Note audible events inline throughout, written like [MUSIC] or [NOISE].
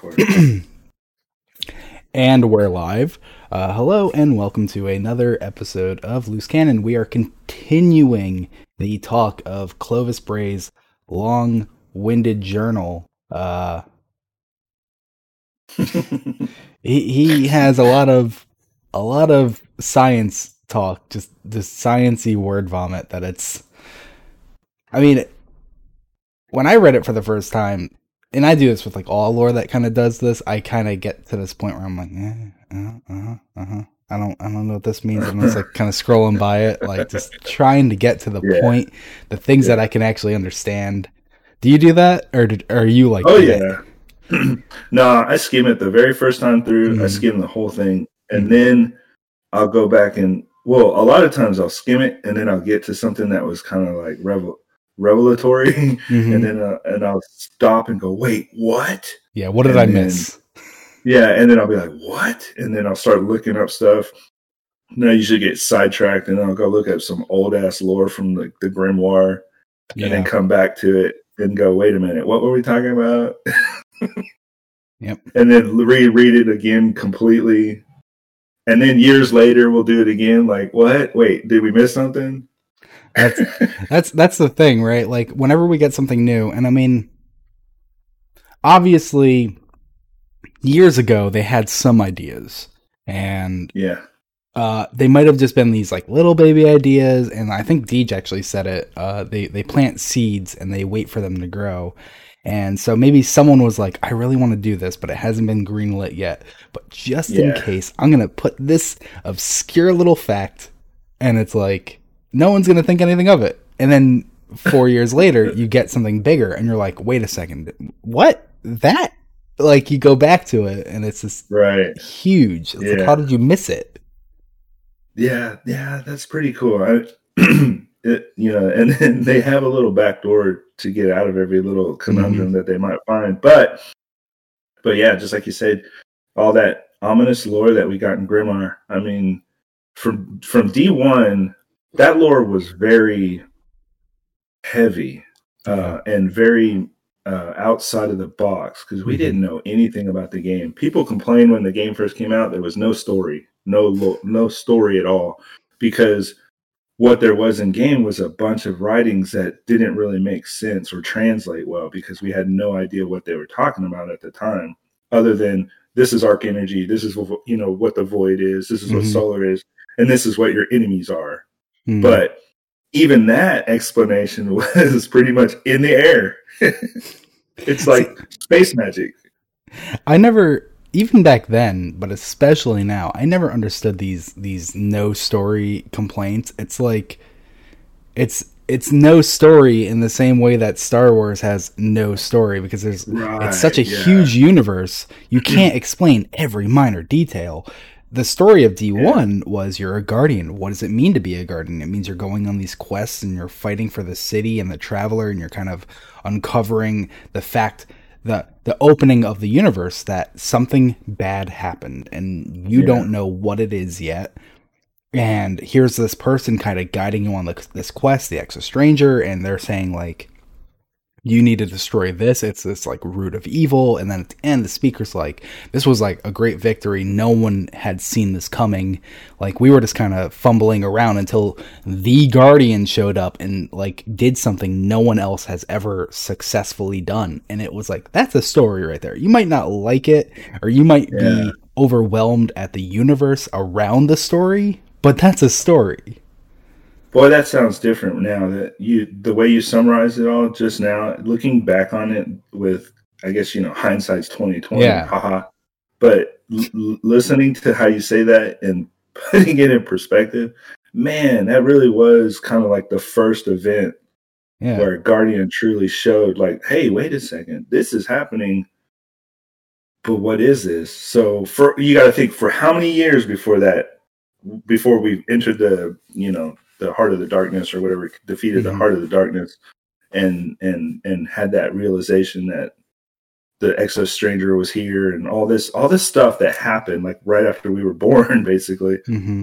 for it. [CLEARS THROAT] and we're live. Uh, hello and welcome to another episode of Loose Cannon. We are continuing the talk of Clovis Bray's long-winded journal. Uh, [LAUGHS] he he has a lot of a lot of science talk, just this sciency word vomit that it's. I mean, when I read it for the first time, and I do this with like all lore that kind of does this, I kind of get to this point where I'm like, eh, uh, uh, uh, uh, I don't, I don't know what this means. I'm just like kind of scrolling by it, like [LAUGHS] just trying to get to the yeah. point, the things yeah. that I can actually understand. Do you do that, or, did, or are you like? Oh yeah. [CLEARS THROAT] no, I skim it the very first time through. Mm-hmm. I skim the whole thing, and mm-hmm. then I'll go back and well, a lot of times I'll skim it, and then I'll get to something that was kind of like revel revelatory, [LAUGHS] mm-hmm. and then uh, and I'll stop and go, wait, what? Yeah, what did and I then, miss? Yeah, and then I'll be like, what? And then I'll start looking up stuff. And I usually get sidetracked, and I'll go look at some old ass lore from the, the grimoire, yeah. and then come back to it and go, wait a minute, what were we talking about? [LAUGHS] yep. And then reread it again completely. And then years later, we'll do it again. Like, what? Wait, did we miss something? That's that's that's the thing, right? Like, whenever we get something new, and I mean, obviously, years ago they had some ideas, and yeah, uh, they might have just been these like little baby ideas, and I think Deej actually said it. Uh, they they plant seeds and they wait for them to grow, and so maybe someone was like, I really want to do this, but it hasn't been greenlit yet. But just yeah. in case, I'm going to put this obscure little fact. And it's like, no one's going to think anything of it. And then four [LAUGHS] years later, you get something bigger and you're like, wait a second, what? That? Like you go back to it and it's just right. huge. It's yeah. like, how did you miss it? Yeah, yeah, that's pretty cool. I, [CLEARS THROAT] it, you know, and then [LAUGHS] they have a little back door to get out of every little conundrum mm-hmm. that they might find. But, but yeah, just like you said, all that ominous lore that we got in Grimoire. I mean, from from D one, that lore was very heavy uh, and very uh, outside of the box because we mm-hmm. didn't know anything about the game. People complained when the game first came out there was no story, no lo- no story at all because what there was in game was a bunch of writings that didn't really make sense or translate well because we had no idea what they were talking about at the time other than this is arc energy this is you know what the void is this is mm-hmm. what solar is and this is what your enemies are mm-hmm. but even that explanation [LAUGHS] was pretty much in the air [LAUGHS] it's like space magic i never even back then, but especially now, I never understood these these no story complaints. It's like it's it's no story in the same way that Star Wars has no story because there's right, it's such a yeah. huge universe. You can't explain every minor detail. The story of D1 yeah. was you're a guardian. What does it mean to be a guardian? It means you're going on these quests and you're fighting for the city and the traveler and you're kind of uncovering the fact the the opening of the universe that something bad happened and you yeah. don't know what it is yet and here's this person kind of guiding you on the, this quest the exo stranger and they're saying like you need to destroy this. It's this like root of evil. And then at the end, the speaker's like, this was like a great victory. No one had seen this coming. Like we were just kind of fumbling around until the Guardian showed up and like did something no one else has ever successfully done. And it was like, that's a story right there. You might not like it or you might yeah. be overwhelmed at the universe around the story, but that's a story. Boy, that sounds different now that you the way you summarize it all just now, looking back on it with I guess you know hindsight's twenty twenty. Yeah. Haha. But l- listening to how you say that and [LAUGHS] putting it in perspective, man, that really was kind of like the first event yeah. where Guardian truly showed like, hey, wait a second, this is happening. But what is this? So for you got to think for how many years before that, before we entered the you know the heart of the darkness or whatever defeated mm-hmm. the heart of the darkness and and and had that realization that the exo stranger was here and all this all this stuff that happened like right after we were [LAUGHS] born basically mm-hmm.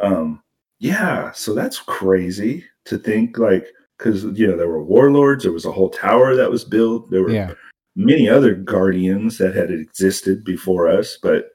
um yeah so that's crazy to think like because you know there were warlords there was a whole tower that was built there were yeah. many other guardians that had existed before us, but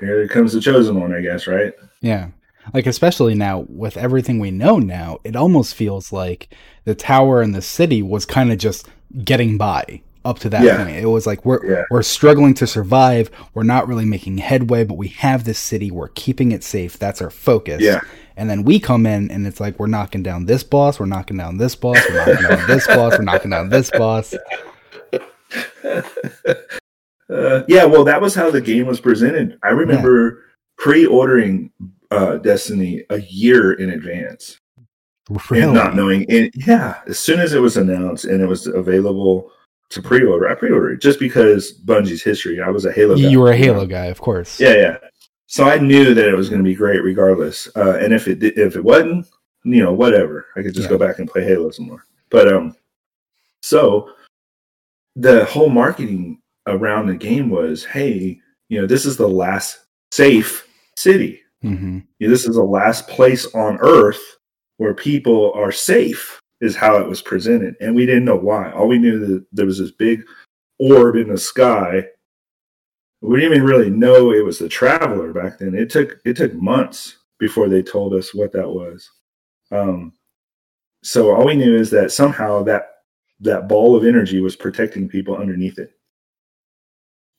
here comes the chosen one, I guess, right? Yeah. Like especially now with everything we know now, it almost feels like the tower and the city was kind of just getting by up to that yeah. point. It was like we're yeah. we're struggling to survive. We're not really making headway, but we have this city. We're keeping it safe. That's our focus. Yeah. And then we come in and it's like we're knocking down this boss, we're knocking down this boss, we're knocking down this boss, we're knocking down this boss. [LAUGHS] Uh, yeah, well, that was how the game was presented. I remember yeah. pre-ordering uh, Destiny a year in advance, really? and not knowing. And yeah, as soon as it was announced and it was available to pre-order, I pre-ordered just because Bungie's history. I was a Halo. You were a Halo guy, of course. Yeah, yeah. So I knew that it was going to be great regardless. Uh, and if it if it wasn't, you know, whatever, I could just yeah. go back and play Halo some more. But um, so the whole marketing around the game was, hey, you know, this is the last safe city. Mm-hmm. This is the last place on Earth where people are safe. Is how it was presented, and we didn't know why. All we knew that there was this big orb in the sky. We didn't even really know it was the traveler back then. It took it took months before they told us what that was. Um, so all we knew is that somehow that that ball of energy was protecting people underneath it.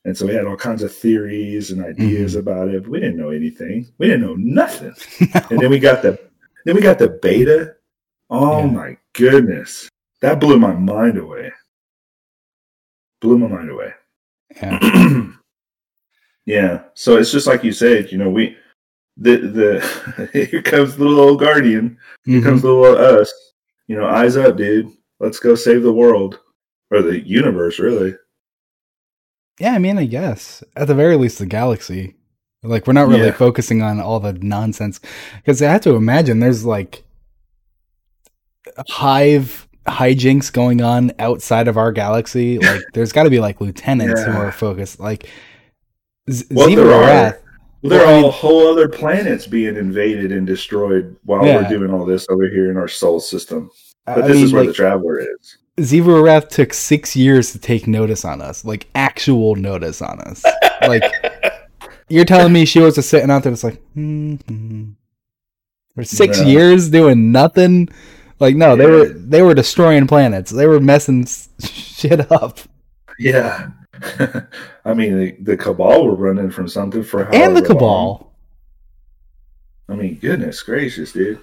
And so we had all kinds of theories and ideas mm-hmm. about it. But we didn't know anything. We didn't know nothing. no. [LAUGHS] And then we got the then we got the beta. Oh yeah. my goodness. That blew my mind away. Blew my mind away. Yeah. [CLEARS THROAT] yeah. So it's just like you said, you know, we the the [LAUGHS] here comes the little old guardian. Here mm-hmm. comes the little us. You know, eyes up, dude. Let's go save the world. Or the universe, really. Yeah, I mean, I guess at the very least, the galaxy. Like, we're not really yeah. focusing on all the nonsense because I have to imagine there's like hive hijinks going on outside of our galaxy. Like, there's got to be like lieutenants yeah. who are focused. Like, Z- well, Xivu Arath. There are all whole other planets being invaded and destroyed while yeah. we're doing all this over here in our solar system. But I this mean, is where like, the traveler is. Xivu Arath took six years to take notice on us, like actual notice on us. [LAUGHS] like you're telling me she was just sitting out there, just like mm-hmm. for six yeah. years doing nothing. Like no, yeah. they were they were destroying planets. They were messing [LAUGHS] shit up. Yeah, [LAUGHS] I mean the, the cabal were running from something for and the cabal. Long. I mean, goodness gracious, dude.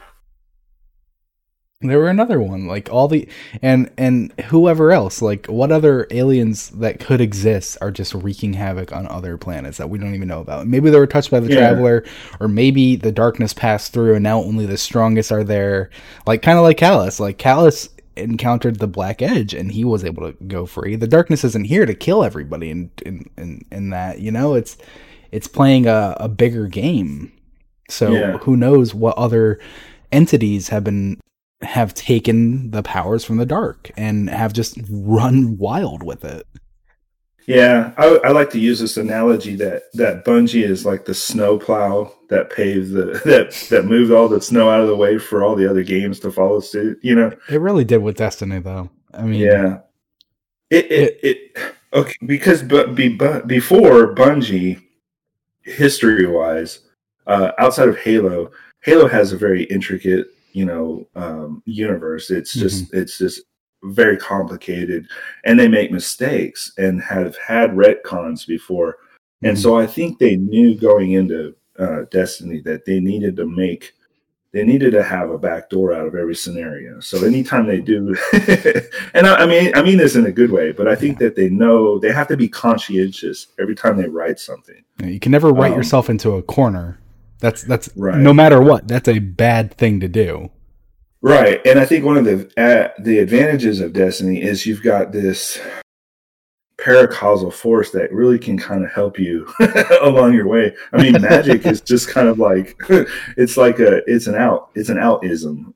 There were another one, like all the and and whoever else, like what other aliens that could exist are just wreaking havoc on other planets that we don't even know about. Maybe they were touched by the yeah. traveler, or maybe the darkness passed through and now only the strongest are there. Like kind of like Calus. Like Calus encountered the Black Edge and he was able to go free. The darkness isn't here to kill everybody in in in, in that, you know, it's it's playing a, a bigger game. So yeah. who knows what other entities have been have taken the powers from the dark and have just run wild with it. Yeah, I, I, like to use this analogy that that Bungie is like the snowplow that paved the [LAUGHS] that that moved all the snow out of the way for all the other games to follow suit. You know, it really did with Destiny, though. I mean, yeah, it it, it, it okay because but be, but before Bungie, history wise, uh, outside of Halo, Halo has a very intricate you know um, universe. It's just mm-hmm. it's just very complicated, and they make mistakes and have had retcons before. Mm-hmm. And so I think they knew going into uh, Destiny that they needed to make they needed to have a back door out of every scenario. So anytime they do, [LAUGHS] and I, I, mean, I mean this in a good way, but I think that they know they have to be conscientious every time they write something. You can never write um, yourself into a corner that's that's right. no matter what. That's a bad thing to do. Right, and I think one of the uh, the advantages of Destiny is you've got this paracausal force that really can kind of help you [LAUGHS] along your way. I mean, magic is just kind of like [LAUGHS] it's like a it's an out it's an outism.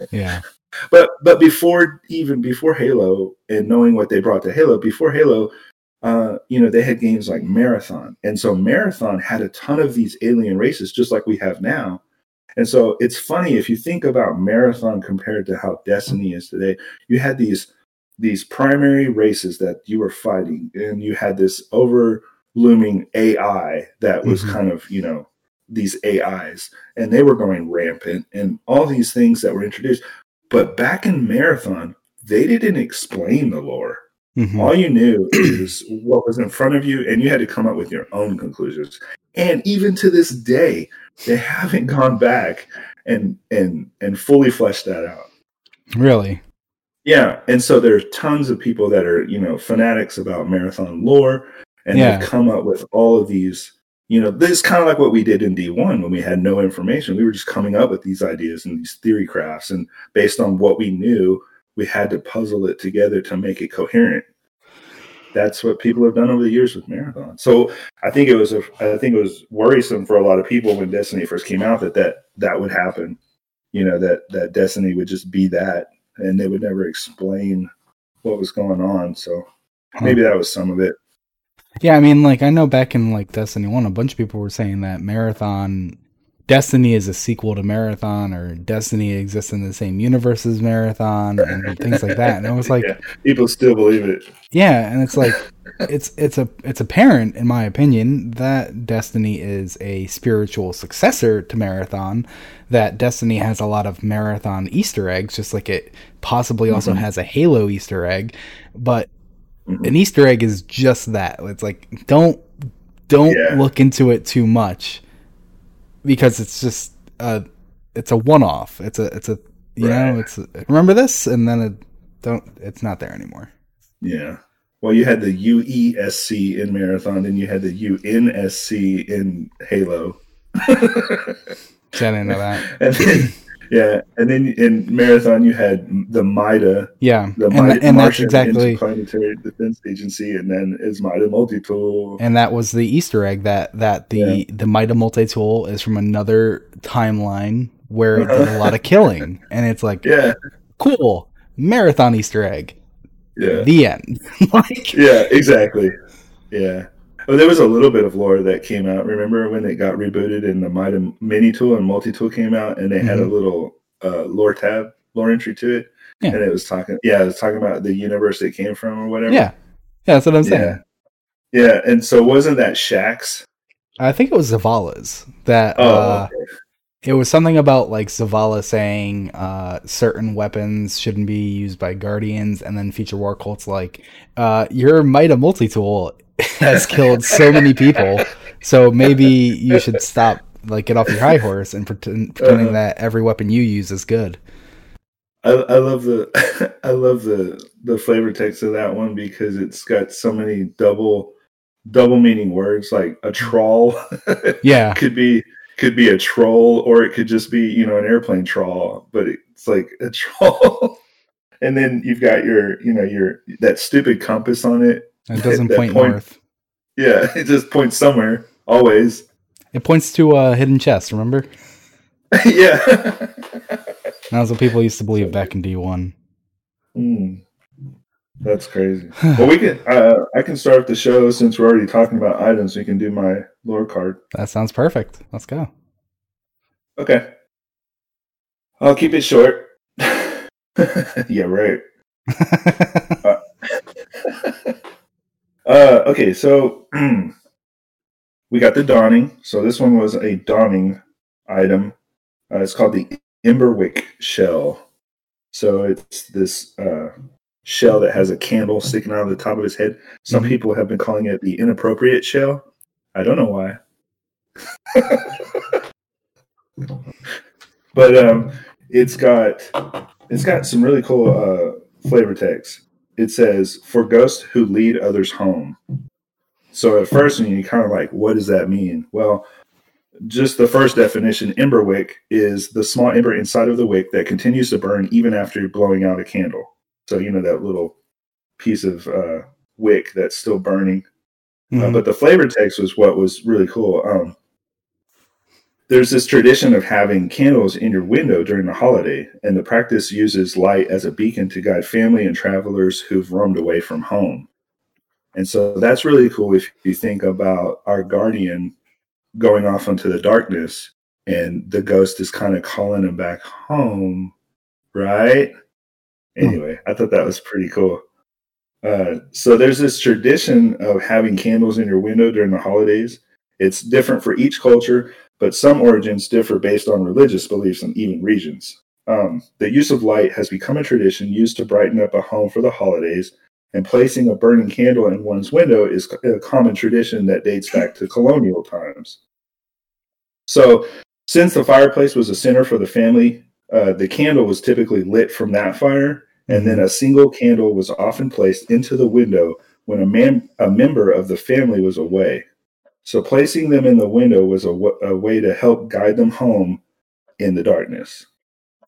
[LAUGHS] yeah. But but before even before Halo and knowing what they brought to Halo, before Halo, uh, you know, they had games like Marathon. And so Marathon had a ton of these alien races, just like we have now. And so it's funny if you think about Marathon compared to how Destiny is today, you had these these primary races that you were fighting, and you had this over looming AI that was Mhm. kind of, you know, these AIs, and they were going rampant, and all these things that were introduced. But back in Marathon, they didn't explain the lore. Mhm. All you knew is what was in front of you, and you had to come up with your own conclusions. And even to this day, they haven't gone back and and and fully fleshed that out. Really? Yeah, and so there are tons of people that are you know fanatics about marathon lore, and Yeah. they've come up with all of these. You know, this is kind of like what we did in D1 when we had no information. We were just coming up with these ideas and these theory crafts, and based on what we knew, we had to puzzle it together to make it coherent. That's what people have done over the years with marathon. So I think it was a, I think it was worrisome for a lot of people when Destiny first came out that that that would happen. You know that that Destiny would just be that, and they would never explain what was going on. So maybe that was some of it. Yeah, I mean, like I know back in like Destiny One, a bunch of people were saying that Marathon, Destiny is a sequel to Marathon, or Destiny exists in the same universe as Marathon, and things like that. And I was [LAUGHS] like, Yeah, people still believe it. yeah, and it's like, it's it's a it's apparent, in my opinion, that Destiny is a spiritual successor to Marathon. That Destiny has a lot of Marathon Easter eggs, just like it possibly also Mhm. has a Halo Easter egg, but Mhm. an Easter egg is just that. It's like don't don't Yeah. look into it too much because it's just a it's a one off. It's a it's a you know it's a, remember this and then it don't it's not there anymore. Yeah. Well, you had the UESC in Marathon, and you had the UNSC in Halo. [LAUGHS] I didn't know that. and then, yeah, and then in Marathon you had the MIDA, Yeah, the and, MIDA, tha- and that's exactly Interplanetary Defense Agency, and then is MIDA Multi Tool. and that was the Easter egg that that the Yeah. the Mida multi tool is from another timeline where it did a lot of [LAUGHS] killing, and it's like Yeah, cool marathon Easter egg. yeah, The end. [LAUGHS] like yeah, exactly. Yeah. Well, there was a little bit of lore that came out. Remember when it got rebooted and the MIDA Mini Tool and Multi Tool came out, and they had a Mhm. little uh, lore tab, lore entry to it, Yeah. and it was talking. Yeah, it was talking about the universe it came from or whatever. yeah, yeah, that's what I'm saying. Yeah. Yeah, and so wasn't that Shax? I think it was Zavala's that Oh, uh, okay. it was something about like Zavala saying uh, certain weapons shouldn't be used by guardians, and then Future War Cult's like uh, your Mida multi tool has killed so many people, so maybe you should stop, like, get off your high horse and pretend, pretending Uh-huh. that every weapon you use is good. I, I love the [LAUGHS] I love the the flavor text of that one because it's got so many double double meaning words like a troll. [LAUGHS] Yeah, could be could be a troll or it could just be you know an airplane troll but it's like a [LAUGHS] troll. And then you've got your you know your that stupid compass on it it doesn't point, point- north. yeah [LAUGHS] it just points somewhere always It points to a hidden chest. Remember? [LAUGHS] yeah [LAUGHS] That's what people used to believe back in D one. Hmm. that's crazy [SIGHS] well we can uh, i can start the show since we're already talking about items we can do my lore card That sounds perfect. Let's go. okay i'll keep it short yeah right uh, okay, so [CLEARS THROAT] we got the dawning. So this one was a dawning item. Uh, it's called the Emberwick shell. So it's this uh, shell that has a candle sticking out of the top of his head. Some Mhm. people have been calling it the inappropriate shell. I don't know why. [LAUGHS] but um, it's got it's got some really cool uh, flavor text. It says for ghosts who lead others home. So at first, you're kind of like, what does that mean? Well, just the first definition, ember wick is the small ember inside of the wick that continues to burn even after you're blowing out a candle. So you know that little piece of uh, wick that's still burning. Uh, Mhm. but the flavor text was what was really cool. Um, there's this tradition of having candles in your window during the holiday, and the practice uses light as a beacon to guide family and travelers who've roamed away from home. And so that's really cool if you think about our guardian going off into the darkness and the ghost is kind of calling him back home, right? Anyway, I thought that was pretty cool. Uh, so there's this tradition of having candles in your window during the holidays. It's different for each culture, but some origins differ based on religious beliefs and even regions. Um, the use of light has become a tradition used to brighten up a home for the holidays, and placing a burning candle in one's window is a common tradition that dates back to colonial times. So, since the fireplace was a center for the family, uh, the candle was typically lit from that fire, and then a single candle was often placed into the window when a, man, a member of the family was away. So, placing them in the window was a, w- a way to help guide them home in the darkness.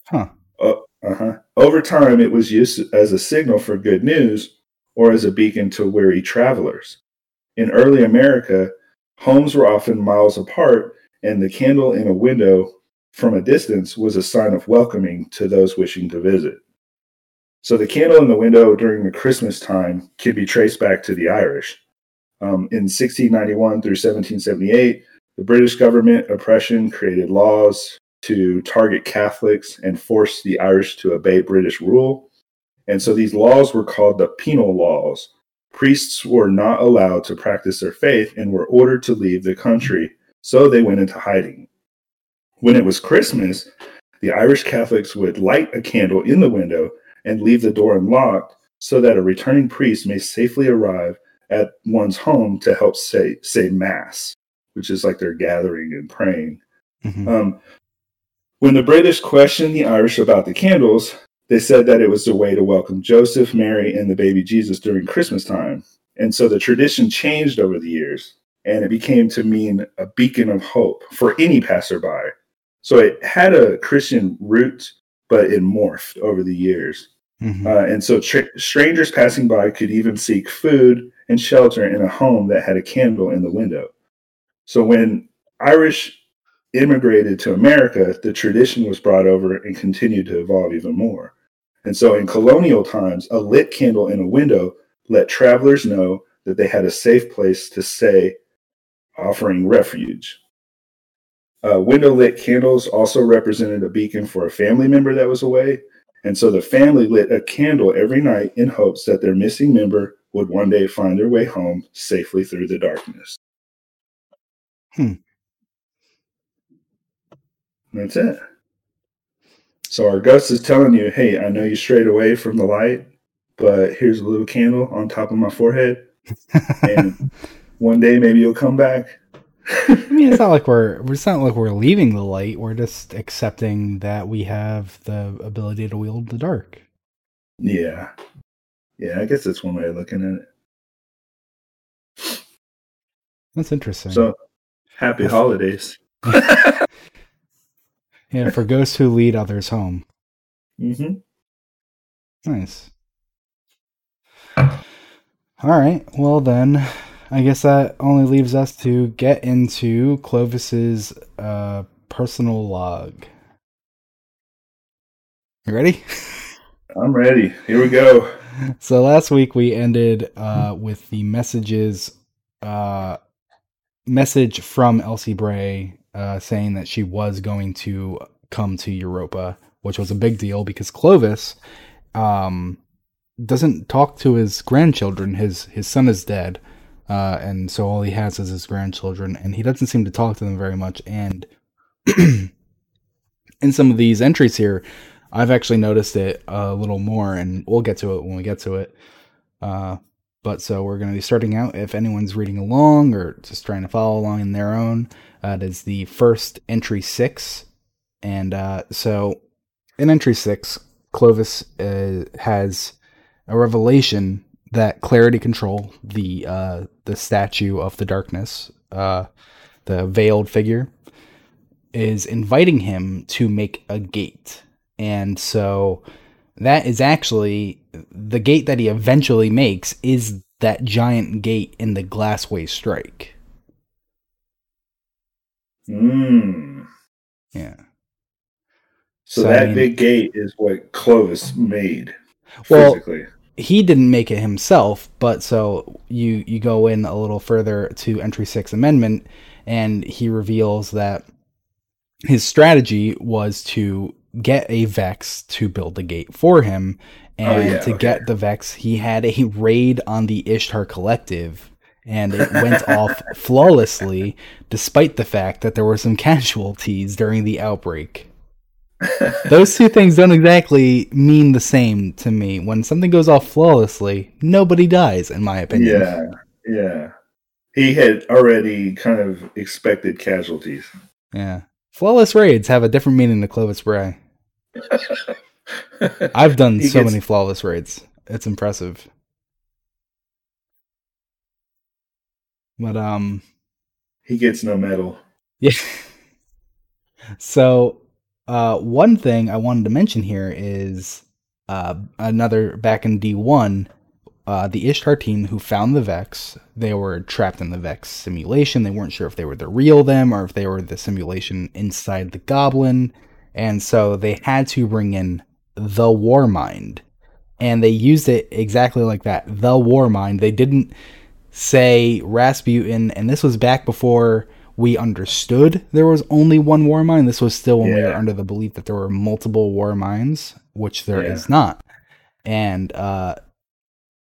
Huh. Uh, uh-huh. Over time, it was used as a signal for good news or as a beacon to weary travelers. In early America, homes were often miles apart, and the candle in a window from a distance was a sign of welcoming to those wishing to visit. So the candle in the window during the Christmas time can be traced back to the Irish. Um, in 1691 through 1778, the British government oppression created laws to target Catholics and force the Irish to obey British rule. And so these laws were called the penal laws. Priests were not allowed to practice their faith and were ordered to leave the country, so they went into hiding. When it was Christmas, the Irish Catholics would light a candle in the window and leave the door unlocked so that a returning priest may safely arrive at one's home to help say say mass, which is like they're gathering and praying. Mm-hmm. Um, when the British questioned the Irish about the candles, they said that it was a way to welcome Joseph, Mary, and the baby Jesus during Christmas time. And so the tradition changed over the years, and it became to mean a beacon of hope for any passerby. So it had a Christian root, but it morphed over the years. Mm-hmm. Uh, and so tra- strangers passing by could even seek food and shelter in a home that had a candle in the window. So when Irish immigrated to America, the tradition was brought over and continued to evolve even more. And so in colonial times, a lit candle in a window let travelers know that they had a safe place to stay, offering refuge. Uh, window lit candles also represented a beacon for a family member that was away. And so the family lit a candle every night in hopes that their missing member would one day find their way home safely through the darkness. Hmm. That's it. So our ghost is telling you, hey, I know you strayed away from the light, but here's a little candle on top of my forehead. and [LAUGHS] one day maybe you'll come back. I mean, it's not [LAUGHS] like we're it's not like we're leaving the light. We're just accepting that we have the ability to wield the dark. Yeah, yeah. I guess that's one way of looking at it. That's interesting. So, happy holidays. [LAUGHS] Yeah, for ghosts who lead others home. Mm-hmm. Nice. All right. Well, then, I guess that only leaves us to get into Clovis's uh, personal log. You ready? I'm ready. Here we go. [LAUGHS] So last week we ended uh, with the messages, uh, message from Elsie Bray uh, saying that she was going to come to Europa, which was a big deal because Clovis um, doesn't talk to his grandchildren. His his son is dead, uh, and so all he has is his grandchildren, and he doesn't seem to talk to them very much. And [CLEARS THROAT] in some of these entries here, I've actually noticed it a little more, and we'll get to it when we get to it. Uh, but so we're going to be starting out. If anyone's reading along or just trying to follow along in their own, uh, it is the first entry six. And uh, so in entry six, Clovis uh, has a revelation that Clarity Control, the uh, the statue of the darkness, uh, the veiled figure, is inviting him to make a gate. And so that is actually the gate that he eventually makes is that giant gate in the Glassway Strike. Hmm. Yeah. So, so that I mean, big gate is what Clovis made well, physically. He didn't make it himself, but so you you go in a little further to entry six amendment, and he reveals that his strategy was to get a Vex to build the gate for him. Oh, and Oh, yeah, to okay. get the Vex, he had a raid on the Ishtar Collective, and it went [LAUGHS] off flawlessly, despite the fact that there were some casualties during the outbreak. [LAUGHS] Those two things don't exactly mean the same to me. When something goes off flawlessly, nobody dies, in my opinion. Yeah, yeah. He had already kind of expected casualties. Yeah. Flawless raids have a different meaning to Clovis Bray. [LAUGHS] I've done He so gets- many flawless raids. It's impressive. But um he gets no medal. yeah. So uh one thing I wanted to mention here is uh another back in D1 uh, the Ishtar team who found the Vex, they were trapped in the Vex simulation. They weren't sure if they were the real them or if they were the simulation inside the Goblin. And so they had to bring in the War Mind. And they used it exactly like that the War Mind. They didn't say Rasputin, and this was back before we understood there was only one War Mind. This was still when we were under the belief that there were multiple War Minds, which there is Yeah. not. And uh,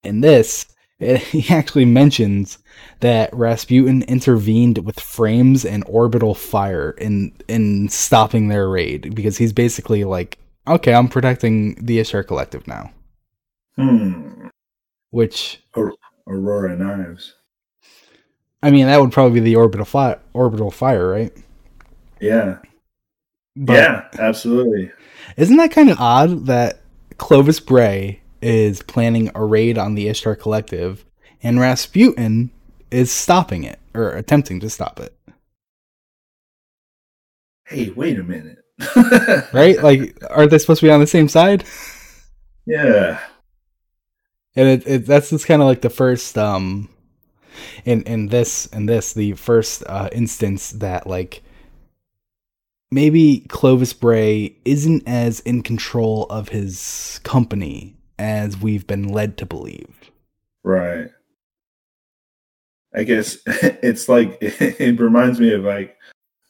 in this, it, [LAUGHS] he actually mentions that Rasputin intervened with frames and orbital fire in in stopping their raid because he's basically like, okay, I'm protecting the Ishtar Collective now, Hmm. which Aurora knives. I mean that would probably be the orbital fire, orbital fire, right? Yeah. But yeah, absolutely. Isn't that kind of odd that Clovis Bray is planning a raid on the Ishtar Collective and Rasputin is stopping it or attempting to stop it? Hey, wait a minute. [LAUGHS] Right? Like, are they supposed to be on the same side? Yeah. And it, it that's just kind of like the first um in in this in this the first uh instance that like maybe Clovis Bray isn't as in control of his company as we've been led to believe. Right. I guess [LAUGHS] it's like [LAUGHS] it reminds me of like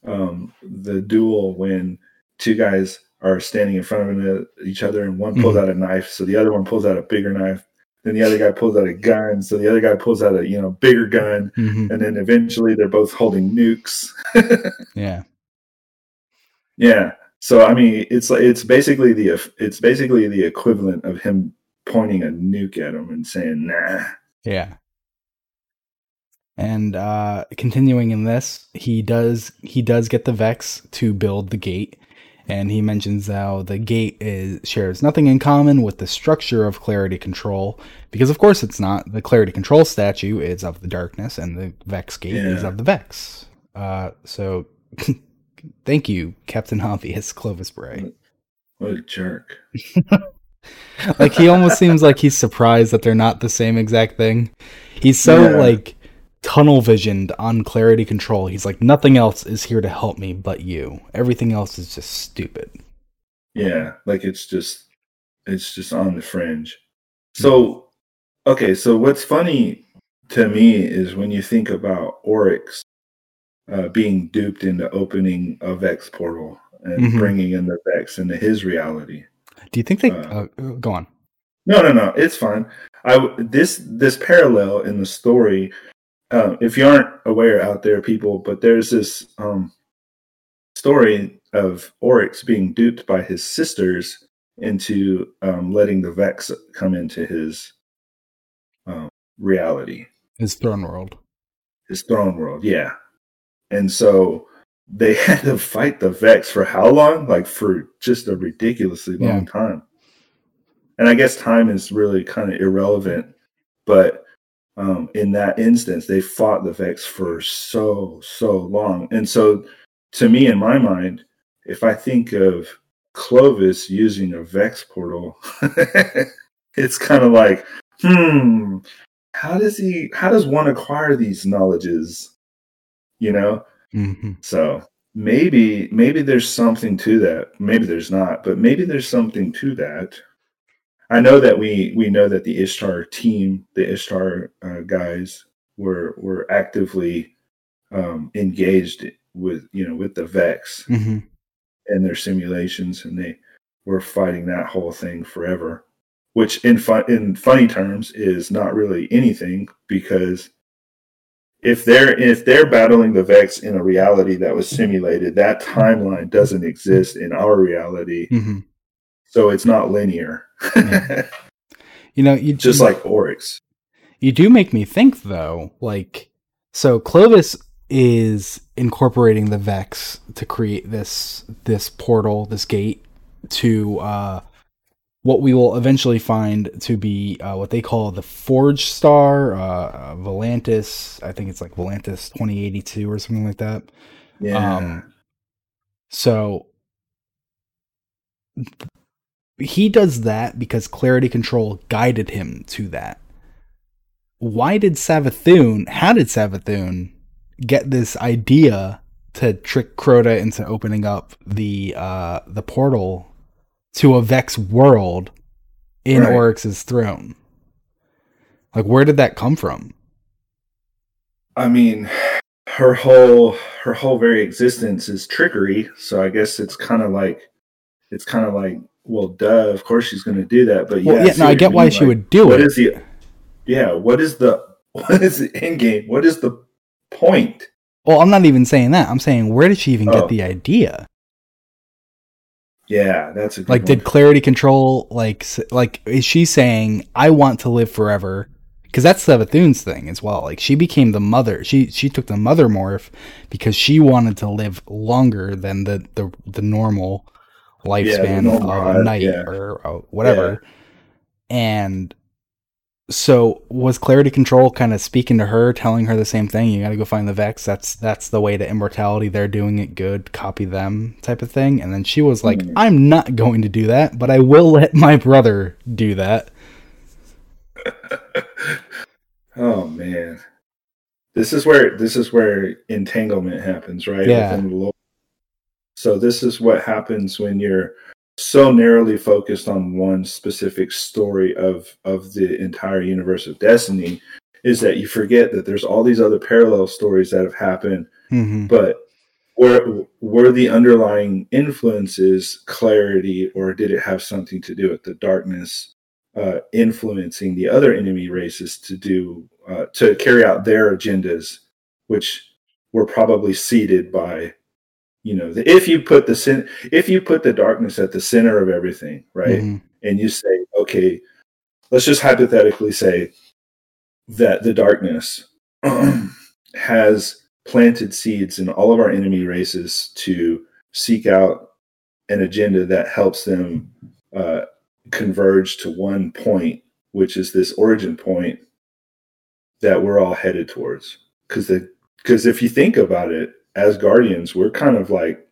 um the duel when two guys are standing in front of each other and one pulls Mhm. out a knife so the other one pulls out a bigger knife then the other guy pulls out a gun so the other guy pulls out a you know bigger gun Mm-hmm. and then eventually they're both holding nukes [LAUGHS] Yeah. yeah so i mean it's like it's basically the it's basically the equivalent of him pointing a nuke at him and saying nah Yeah. And uh continuing in this, he does he does get the Vex to build the gate. And he mentions how the gate is shares nothing in common with the structure of clarity control, because of course it's not. The clarity control statue is of the darkness, and the Vex gate is of the Vex. Uh, so, [LAUGHS] thank you, Captain Obvious, Clovis Bray. what a jerk [LAUGHS] like he almost seems like he's surprised that they're not the same exact thing. He's so Yeah. like tunnel visioned on clarity control. He's like nothing else is here to help me but you. Everything else is just stupid. Yeah, like it's just it's just on the fringe. Hmm. So okay, so what's funny to me is when you think about Oryx uh, being duped into opening a Vex portal and Mhm. bringing in the Vex into his reality. Do you think they Uh, uh, go on? No, no, no, it's fine. I this this parallel in the story. Uh, if you aren't aware out there, people, but there's this um, story of Oryx being duped by his sisters into um, letting the Vex come into his um, reality, His throne world. his throne world. Yeah, and so they [LAUGHS] had to fight the Vex for how long? Like for just a ridiculously long Yeah. time. And I guess time is really kind of irrelevant, but um, in that instance, they fought the Vex for so so long, and so to me, in my mind, if I think of Clovis using a Vex portal, [LAUGHS] it's kind of like, hmm, how does he? How does one acquire these knowledges? You know, hmm so maybe maybe there's something to that. Maybe there's not, but maybe there's something to that. I know that we we know that the Ishtar team, the Ishtar uh, guys, were were actively um, engaged with you know with the Vex hmm in their simulations, and they we're fighting that whole thing forever. Which in fun in funny terms is not really anything because if they're if they're battling the Vex in a reality that was simulated, that timeline doesn't exist in our reality. Mm-hmm. So it's not linear. Yeah. You know, you [LAUGHS] Just like Oryx. You do make me think though, like so Clovis is incorporating the Vex to create this this portal, this gate to uh what we will eventually find to be uh, what they call the Forge Star, uh, Volantis. I think it's like Volantis 2082 or something like that. Yeah. Um, so he does that because Clarity Control guided him to that. Why did Savathun, how did Savathun get this idea to trick Crota into opening up the uh the portal to a Vex world in Right. Oryx's throne? Like where did that come from? I mean, her whole her whole very existence is trickery. So I guess it's kind of like it's kind of like well, duh. Of course she's going to do that. But Well, yeah, yeah, no, I get why mean, she like, would do What it. is the yeah? What is the [LAUGHS] what is the end game? What is the point? Well, I'm not even saying that. I'm saying where did she even Oh. get the idea? Yeah, that's a good Like, one. did clarity control like like is she saying I want to live forever? Because that's Savathun's thing as well. Like she became the mother. She she took the mother morph because she wanted to live longer than the the, the normal lifespan normal of a knight yeah. or uh, whatever. And so was clarity control kind of speaking to her, telling her the same thing? You got to go find the Vex. That's that's the way to immortality. They're doing it good. Copy them, type of thing. And then she was like, Hmm. "I'm not going to do that, but I will let my brother do that." [LAUGHS] Oh man, this is where this is where entanglement happens, right? Yeah. Within the lore. So this is what happens when you're so narrowly focused on one specific story of of the entire universe of Destiny, is that you forget that there's all these other parallel stories that have happened, hmm but were were the underlying influences clarity, or did it have something to do with the darkness uh, influencing the other enemy races to do uh, to carry out their agendas, which were probably seeded by, you know, if you put the sin, if you put the darkness at the center of everything, right, Mhm. and you say, okay, let's just hypothetically say that the darkness [CLEARS THROAT] has planted seeds in all of our enemy races to seek out an agenda that helps them uh, converge to one point, which is this origin point that we're all headed towards. Because the because if you think about it, as guardians, we're kind of like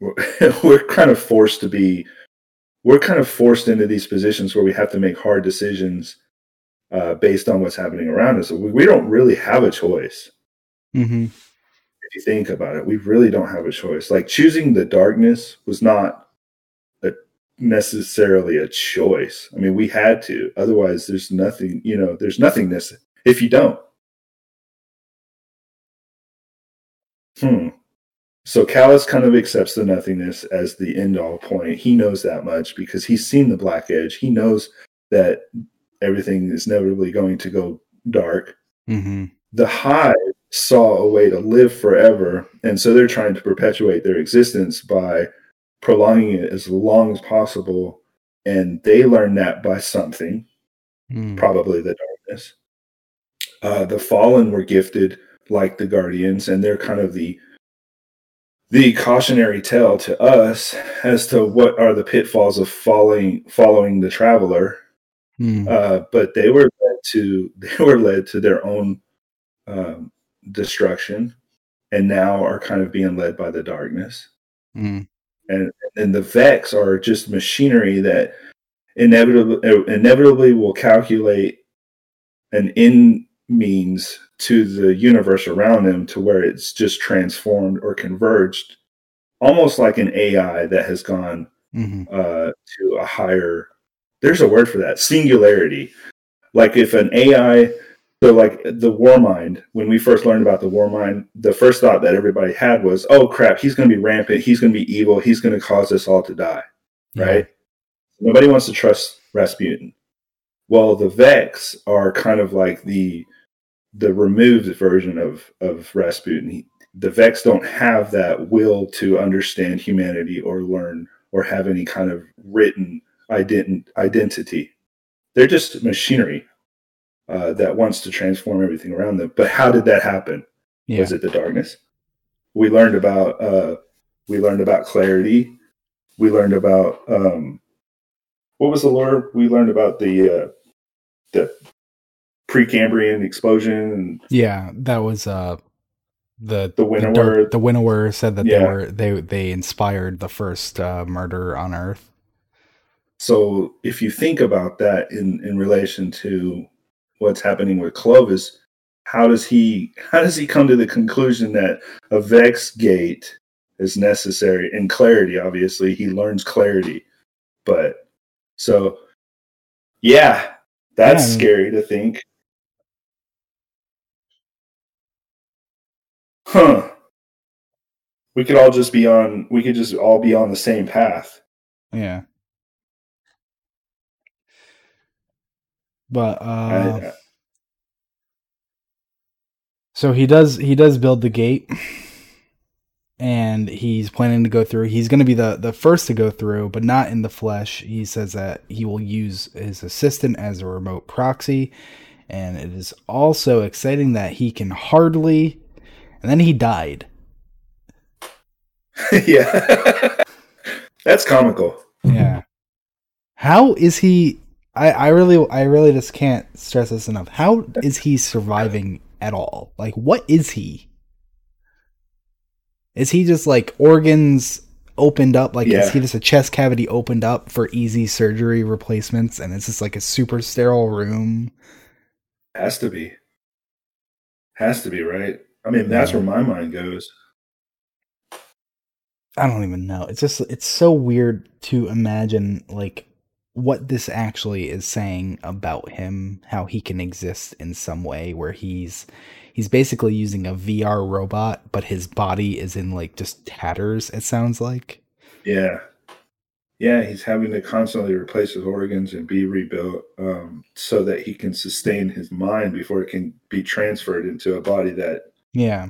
we're, [LAUGHS] we're kind of forced to be we're kind of forced into these positions where we have to make hard decisions uh, based on what's happening around us. We, we don't really have a choice Mhm. if you think about it, we really don't have a choice. Like choosing the darkness was not a, necessarily a choice. I mean, we had to. Otherwise, there's nothing. You know, there's nothingness if you don't. Hmm. So Calus kind of accepts the nothingness as the end all point. He knows that much because he's seen the black edge. He knows that everything is inevitably going to go dark Mhm. the hive saw a way to live forever and so they're trying to perpetuate their existence by prolonging it as long as possible and they learn that by something Mm. probably the darkness uh, the fallen were gifted like the guardians and they're kind of the the cautionary tale to us as to what are the pitfalls of following following the traveler Mm. uh, but they were led to [LAUGHS] they were led to their own um, destruction, and now are kind of being led by the darkness. Mm. And and the Vex are just machinery that inevitably inevitably will calculate an in means to the universe around them to where it's just transformed or converged, almost like an AI that has gone Mhm. uh, to a higher there's a word for that singularity like if an ai so like the war mind when we first learned about the war mind the first thought that everybody had was oh crap he's going to be rampant he's going to be evil he's going to cause us all to die yeah. right? Nobody wants to trust Rasputin. Well, the Vex are kind of like the the removed version of of Rasputin. He, the Vex don't have that will to understand humanity or learn or have any kind of written ident- identity. They're just machinery uh, that wants to transform everything around them. But how did that happen? Yeah. Was it the darkness? We learned about uh, we learned about clarity. We learned about um, what was the lore? We learned about the uh, the Precambrian explosion. yeah, that was uh, the the Winnower. The, the Winnower said that yeah. they were they they inspired the first uh, murder on Earth. So if you think about that in in relation to what's happening with Clovis, how does he how does he come to the conclusion that a Vex gate is necessary and clarity? Obviously, he learns clarity, but so yeah, that's yeah. scary to think. Huh. We could all just be on we could just all be on the same path. Yeah. But uh I, so he does he does build the gate and he's planning to go through. He's going to be the the first to go through, but not in the flesh. He says that he will use his assistant as a remote proxy, and it is also exciting that he can hardly. And then he died. [LAUGHS] yeah, that's comical. Yeah. How is he? I I really I really just can't stress this enough. How is he surviving at all? Like, what is he? Is he just like organs opened up? Like, yeah. is he just a chest cavity opened up for easy surgery replacements? And it's just like a super sterile room? Has to be. Has to be, right? I mean, that's where my mind goes. I don't even know. It's just, it's so weird to imagine, like, what this actually is saying about him, how he can exist in some way where he's he's basically using a VR robot, but his body is in like just tatters, it sounds like. Yeah. Yeah, he's having to constantly replace his organs and be rebuilt um, so that he can sustain his mind before it can be transferred into a body that. Yeah.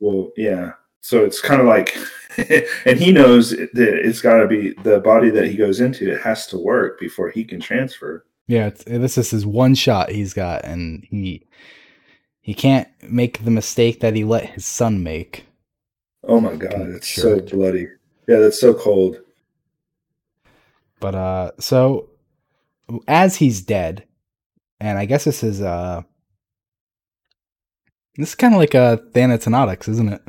Well, yeah. So it's kind of like, [LAUGHS] and he knows that it's got to be the body that he goes into, it has to work before he can transfer. Yeah, this is his one shot he's got, and he he can't make the mistake that he let his son make. Oh my god, it's so bloody. Yeah, that's so cold. But uh so as he's dead, and I guess this is uh this is kind of like a Thanatonautics, isn't it?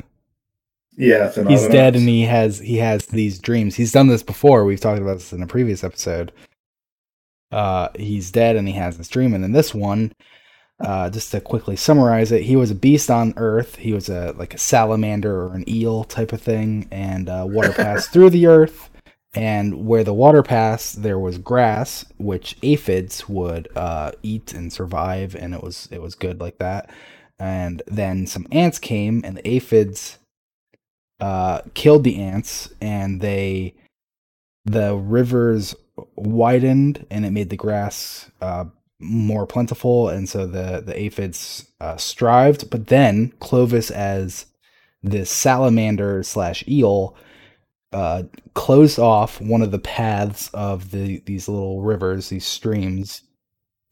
Yeah, he's dead and he has he has these dreams. He's done this before. We've talked about this in a previous episode. Uh, he's dead and he has this dream, and in this one, uh, just to quickly summarize it, he was a beast on Earth. He was a like a salamander or an eel type of thing, and uh, water passed [LAUGHS] through the Earth. And where the water passed, there was grass, which aphids would uh, eat and survive, and it was it was good like that. And then some ants came, and the aphids uh, killed the ants, and they the rivers widened, and it made the grass uh, more plentiful, and so the the aphids uh, strived. But then Clovis, as this salamander slash eel, uh, closed off one of the paths of the these little rivers, these streams,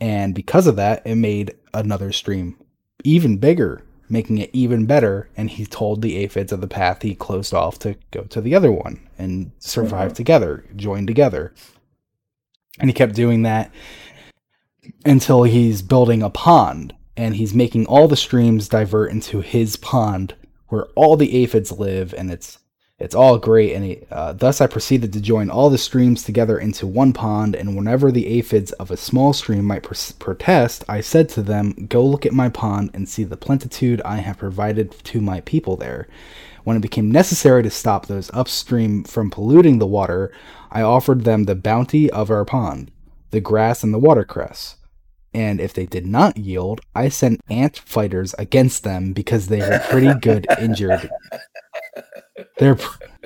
and because of that, it made another stream even bigger, making it even better. And he told the aphids of the path he closed off to go to the other one and survive mm-hmm. together, join together. And he kept doing that until he's building a pond and he's making all the streams divert into his pond where all the aphids live and it's it's all great and he, uh, thus i proceeded to join all the streams together into one pond and whenever the aphids of a small stream might pr- protest i said to them go look at my pond and see the plenitude i have provided to my people there when it became necessary to stop those upstream from polluting the water i offered them the bounty of our pond the grass and the watercress. And if they did not yield, I sent ant fighters against them because they were pretty good [LAUGHS] injured. They're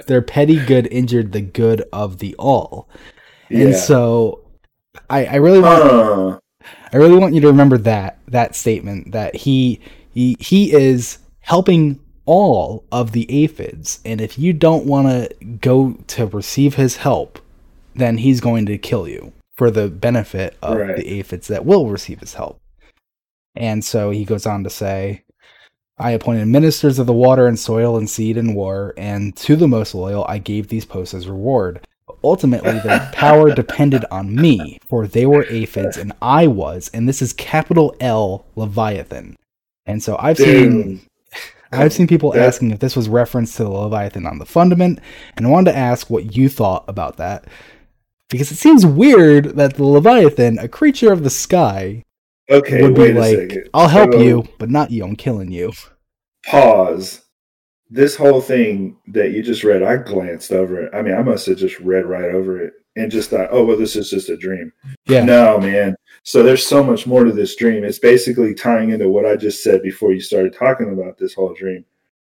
their petty good injured the good of the all. And Yeah. so I, I really want Huh. I really want you to remember that that statement that he he he is helping all of the aphids and if you don't want to go to receive his help then he's going to kill you for the benefit of Right. the aphids that will receive his help. And so he goes on to say I appointed ministers of the water and soil and seed and war, and to the most loyal I gave these posts as reward. Ultimately, their [LAUGHS] power depended on me, for they were aphids and I was, and this is capital L Leviathan. And so I've seen I've seen people That- asking if this was reference to the Leviathan on the fundament, and I wanted to ask what you thought about that. Because it seems weird that the Leviathan, a creature of the sky, Okay, would be like. I'll help you, but not you, I'm killing you. Pause. This whole thing that you just read, I glanced over it. I mean, I must have just read right over it and just thought, oh, well, this is just a dream. Yeah. No, man. So there's so much more to this dream. It's basically tying into what I just said before you started talking about this whole dream.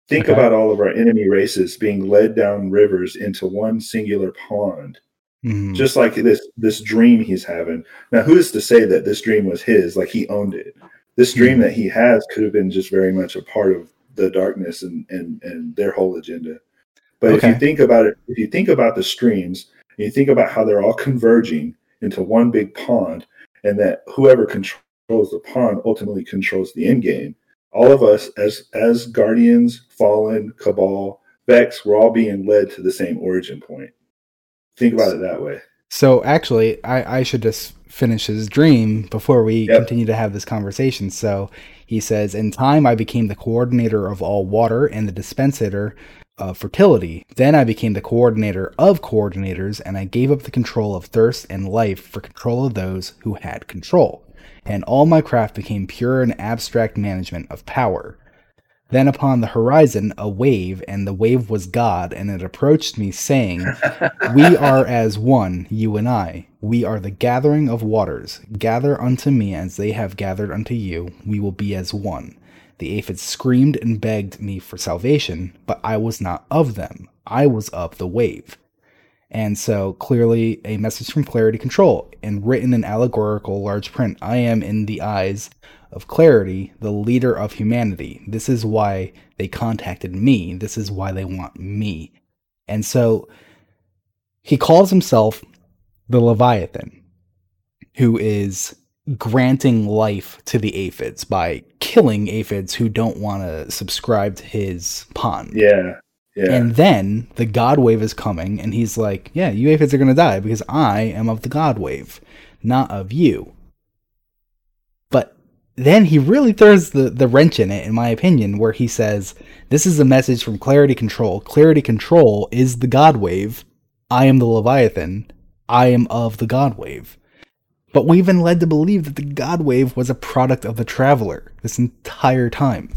Think Okay. about all of our enemy races being led down rivers into one singular pond, Mhm. just like this this dream he's having. Now, who is to say that this dream was his? Like he owned it. This dream Mhm. that he has could have been just very much a part of the darkness and and and their whole agenda. But if you think about it, if you think about the streams, and you think about how they're all converging into one big pond, and that whoever controls the pond ultimately controls the end game. All of us, as as guardians, fallen, cabal, Vex, we're all being led to the same origin point. Think about it that way. So actually, I, I should just finish his dream before we Yep. continue to have this conversation. So he says, In time, I became the coordinator of all water and the dispensator of fertility. Then I became the coordinator of coordinators, and I gave up the control of thirst and life for control of those who had control. And all my craft became pure and abstract management of power. Then upon the horizon, a wave, and the wave was God, and it approached me, saying, [LAUGHS] we are as one, you and I. We are the gathering of waters. Gather unto me as they have gathered unto you. We will be as one. The aphids screamed and begged me for salvation, but I was not of them. I was of the wave. And so clearly a message from Clarity Control and written in allegorical large print. I am in the eyes of Clarity, the leader of humanity. This is why they contacted me. This is why they want me. And so he calls himself the Leviathan, who is granting life to the aphids by killing aphids who don't want to subscribe to his pond. Yeah. Yeah. And then the God wave is coming, and he's like, Yeah, you aphids are going to die because I am of the God wave, not of you. But then he really throws the, the wrench in it, in my opinion, where he says, This is a message from Clarity Control. Clarity Control is the God wave. I am the Leviathan. I am of the God wave. But we've been led to believe that the God wave was a product of the Traveler this entire time.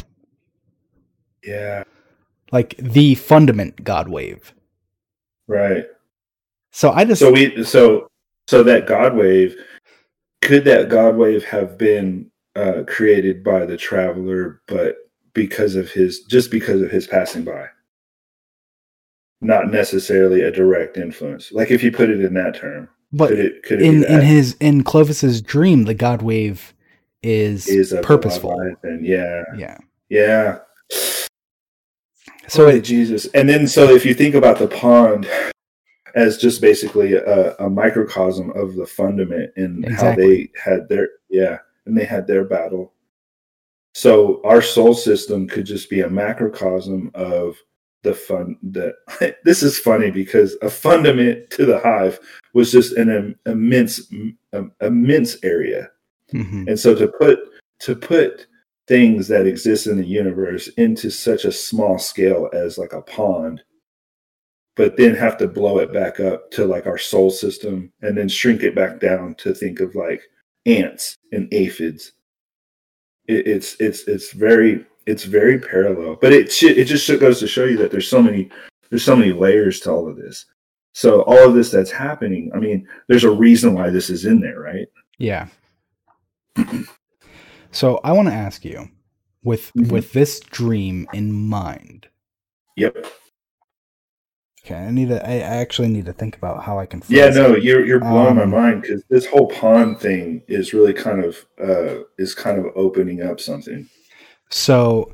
yeah. Like the fundament God wave. Right. So I just So we so so that God wave could that God wave have been uh, created by the traveler, but because of his just because of his passing by, not necessarily a direct influence. Like if you put it in that term, but could it could it in in his in Clovis's dream, the God wave is, is purposeful. Yeah, Yeah. yeah. So it, Jesus, and then so if you think about the pond as just basically a, a microcosm of the fundament and how they had their yeah, and they had their battle. So our soul system could just be a macrocosm of the fun that [LAUGHS] this is funny because a fundament to the hive was just an im- immense im- immense area mhm. and so to put to put things that exist in the universe into such a small scale as like a pond but then have to blow it back up to like our soul system and then shrink it back down to think of like ants and aphids. It, it's it's it's very it's very parallel but it it just goes to show you that there's so many there's so many layers to all of this. So all of this that's happening i mean there's a reason why this is in there right? Yeah. So I want to ask you, with Mhm. with this dream in mind, yep Okay, I need to. I actually need to think about how I can. Yeah, no, you're you're blowing Um, my mind because this whole pawn thing is really kind of uh is kind of opening up something. So,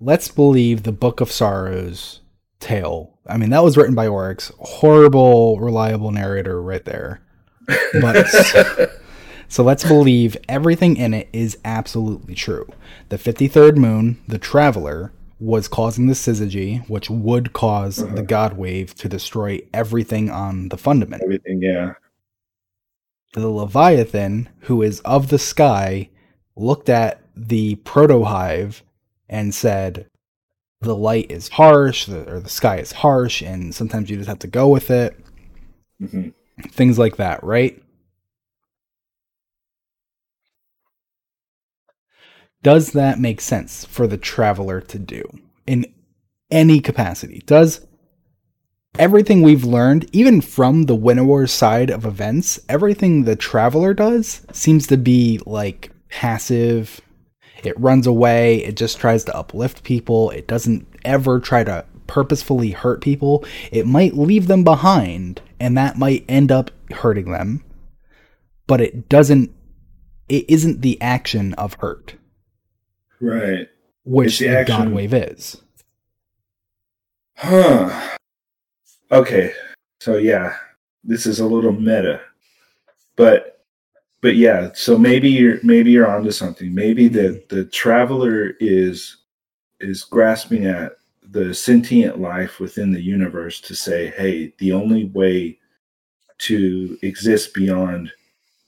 let's believe the Book of Sorrows tale. I mean, that was written by Oryx. Horrible, reliable narrator right there. But [LAUGHS] [LAUGHS] so let's believe everything in it is absolutely true. The 53rd moon, the Traveler, was causing the syzygy, which would cause the God Wave to destroy everything on the fundament. Everything, yeah. the Leviathan, who is of the sky, looked at the proto hive and said, The light is harsh, the, or the sky is harsh, and sometimes you just have to go with it. hmm Things like that, right? Does that make sense for the traveler to do in any capacity? Does everything we've learned, even from the winnower side of events, everything the traveler does seems to be like passive. It runs away, it just tries to uplift people, it doesn't ever try to purposefully hurt people. It might leave them behind, and that might end up hurting them, but it doesn't, it isn't the action of hurt, Right. which the the God Wave is. Huh. Okay. So yeah, this is a little meta. But but yeah, so maybe you're maybe you're onto something. Maybe the the traveler is is grasping at the sentient life within the universe to say, hey, the only way to exist beyond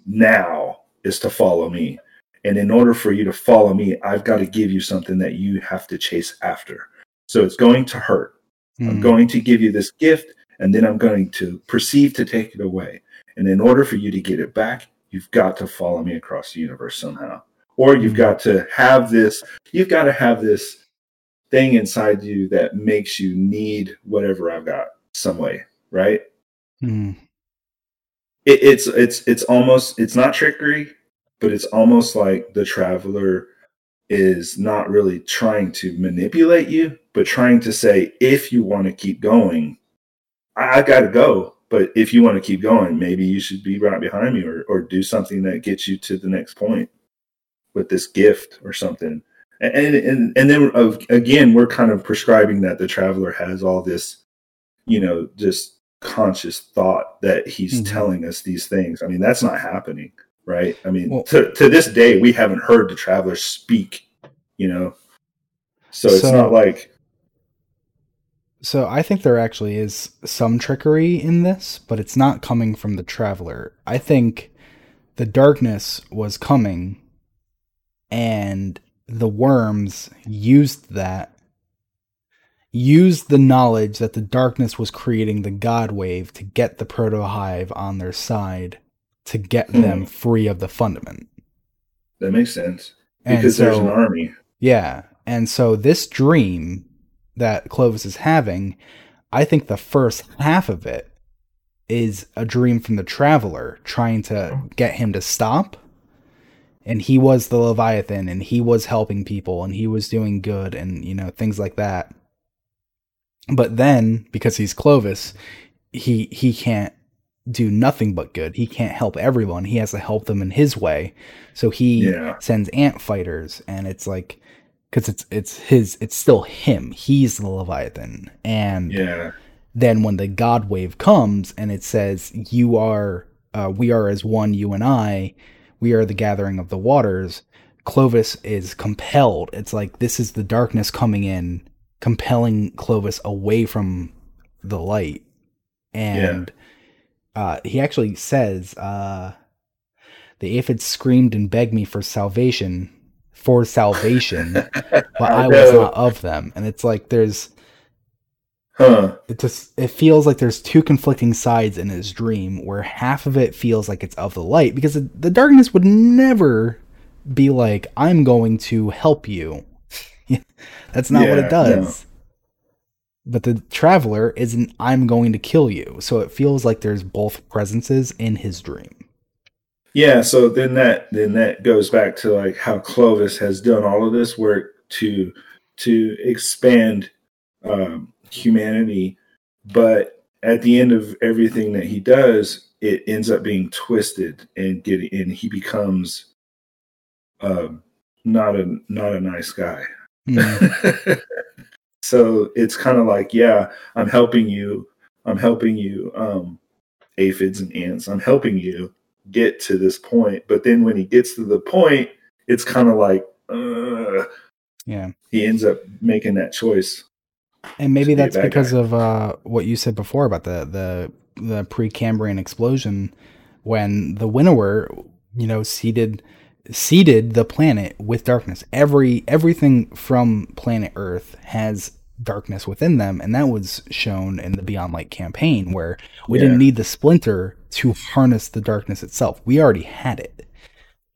now is to follow me. And in order for you to follow me, I've got to give you something that you have to chase after. So it's going to hurt. I'm Hmm. going to give you this gift, and then I'm going to perceive to take it away. And in order for you to get it back, you've got to follow me across the universe somehow. Or you've Mhm. got to have this, you've got to have this thing inside you that makes you need whatever I've got some way, right? Hmm. It, it's it's it's almost it's not trickery, but it's almost like the traveler is not really trying to manipulate you, but trying to say, if you want to keep going, I, I got to go. But if you want to keep going, maybe you should be right behind me or, or do something that gets you to the next point with this gift or something. And, and, and then uh, again, we're kind of prescribing that the traveler has all this, you know, just conscious thought that he's Mhm. telling us these things. I mean, that's not happening, right? I mean, Well- to, to this day, we haven't heard the traveler speak, you know? So it's So- not like, So I think there actually is some trickery in this, but it's not coming from the traveler. I think the darkness was coming and the worms used that used the knowledge that the darkness was creating the god wave to get the proto hive on their side to get Hmm. them free of the fundament. that makes sense. Because there's an army. Yeah. And so this dream that Clovis is having, I think the first half of it is a dream from the traveler trying to get him to stop. And he was the Leviathan and he was helping people and he was doing good and, you know, things like that. But then, because he's Clovis, he he can't do nothing but good. He can't help everyone. He has to help them in his way. So he Yeah. sends ant fighters and it's like because it's it's his it's still him he's the leviathan and Yeah. then when the god wave comes and it says you are uh, we are as one you and i we are the gathering of the waters clovis is compelled it's like this is the darkness coming in compelling clovis away from the light and uh, he actually says uh, the aphids screamed and begged me for salvation for salvation [LAUGHS] but I was not of them. And it's like there's Huh. it just it feels like there's two conflicting sides in his dream where half of it feels like it's of the light because the, the darkness would never be like I'm going to help you. [LAUGHS] That's not what it does. But the traveler isn't I'm going to kill you. So it feels like there's both presences in his dream. Yeah, so then that then that goes back to like how Clovis has done all of this work to to expand um, humanity but at the end of everything that he does, it ends up being twisted and getting and he becomes um, not a not a nice guy. Mm. [LAUGHS] so it's kind of like, yeah, I'm helping you. I'm helping you, um, aphids and ants. I'm helping you get to this point. But then when he gets to the point, it's kind of like, uh, yeah, he ends up making that choice. And maybe that's be because guy. of uh, what you said before about the the the Precambrian explosion, when the winnower, you know, seeded seeded the planet with darkness. Every everything from planet Earth has darkness within them, and that was shown in the Beyond Light campaign, where we yeah. didn't need the splinter to harness the darkness itself. We already had it.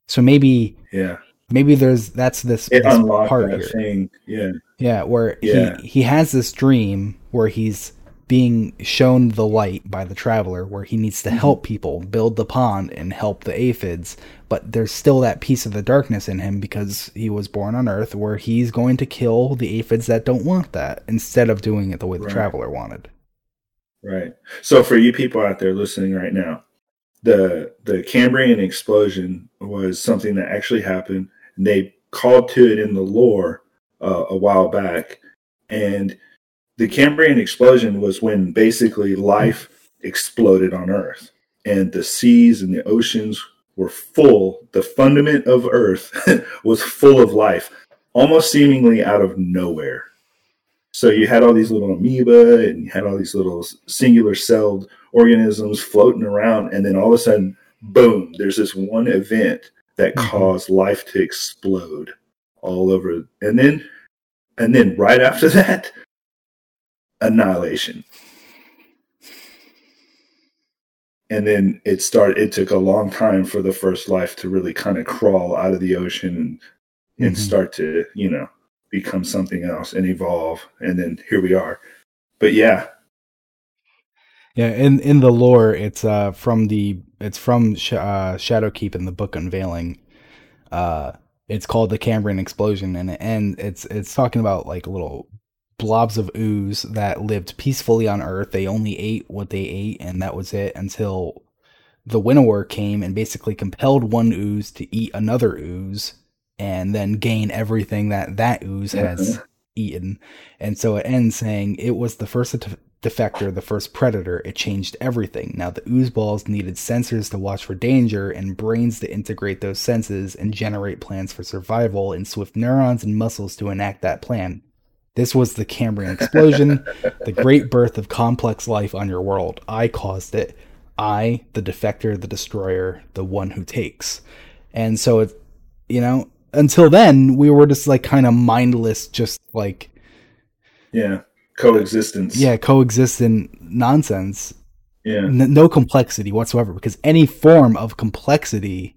So maybe yeah. Maybe there's that's this, it this part here. Thing. Yeah. Yeah, where yeah. he he has this dream where he's being shown the light by the traveler where he needs to mm-hmm. help people build the pond and help the aphids but there's still that piece of the darkness in him because he was born on earth where he's going to kill the aphids that don't want that instead of doing it the way the right. traveler wanted right so for you people out there listening right now the the cambrian explosion was something that actually happened they called to it in the lore uh, a while back and the Cambrian explosion was when basically life exploded on Earth and the seas and the oceans were full. The fundament of Earth [LAUGHS] was full of life, almost seemingly out of nowhere. So you had all these little amoeba and you had all these little singular celled organisms floating around, and then all of a sudden, boom, there's this one event that mm-hmm. caused life to explode all over. And then and then right after [LAUGHS] that, annihilation. And then it started, it took a long time for the first life to really kind of crawl out of the ocean and, mm-hmm. start to, you know, become something else and evolve. And then here we are. But yeah. Yeah, in in the lore, it's uh from the it's from Sh- uh, Shadowkeep in the book Unveiling. Uh, it's called the Cambrian Explosion, and and it's it's talking about like little blobs of ooze that lived peacefully on Earth. They only ate what they ate, and that was it until the Winnower came and basically compelled one ooze to eat another ooze and then gain everything that that ooze has mm-hmm. eaten. And so it ends saying it was the first defector, the first predator. It changed everything. Now the ooze balls needed sensors to watch for danger and brains to integrate those senses and generate plans for survival and swift neurons and muscles to enact that plan. This was the Cambrian explosion, the great birth of complex life on your world. I caused it. I, the defector, the destroyer, the one who takes. And so it, you know, until then we were just like kind of mindless, just like yeah, coexistence. Yeah, coexistent nonsense. Yeah, N- no complexity whatsoever because any form of complexity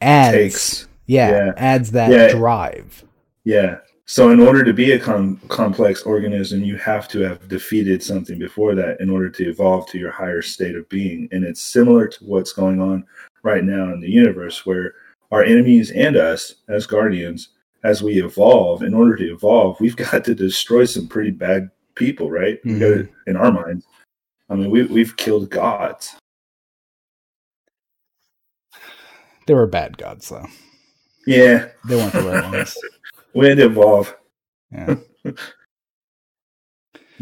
adds, Takes. yeah, yeah. adds that yeah. drive. Yeah, so, in order to be a com- complex organism, you have to have defeated something before that in order to evolve to your higher state of being. And it's similar to what's going on right now in the universe, where our enemies and us, as guardians, as we evolve, in order to evolve, we've [LAUGHS] got to destroy some pretty bad people, right? Mm-hmm. To, in our minds. I mean, we, we've killed gods. They were bad gods, though. Yeah. They weren't the right ones. [LAUGHS] Wind evolve. Yeah. [LAUGHS]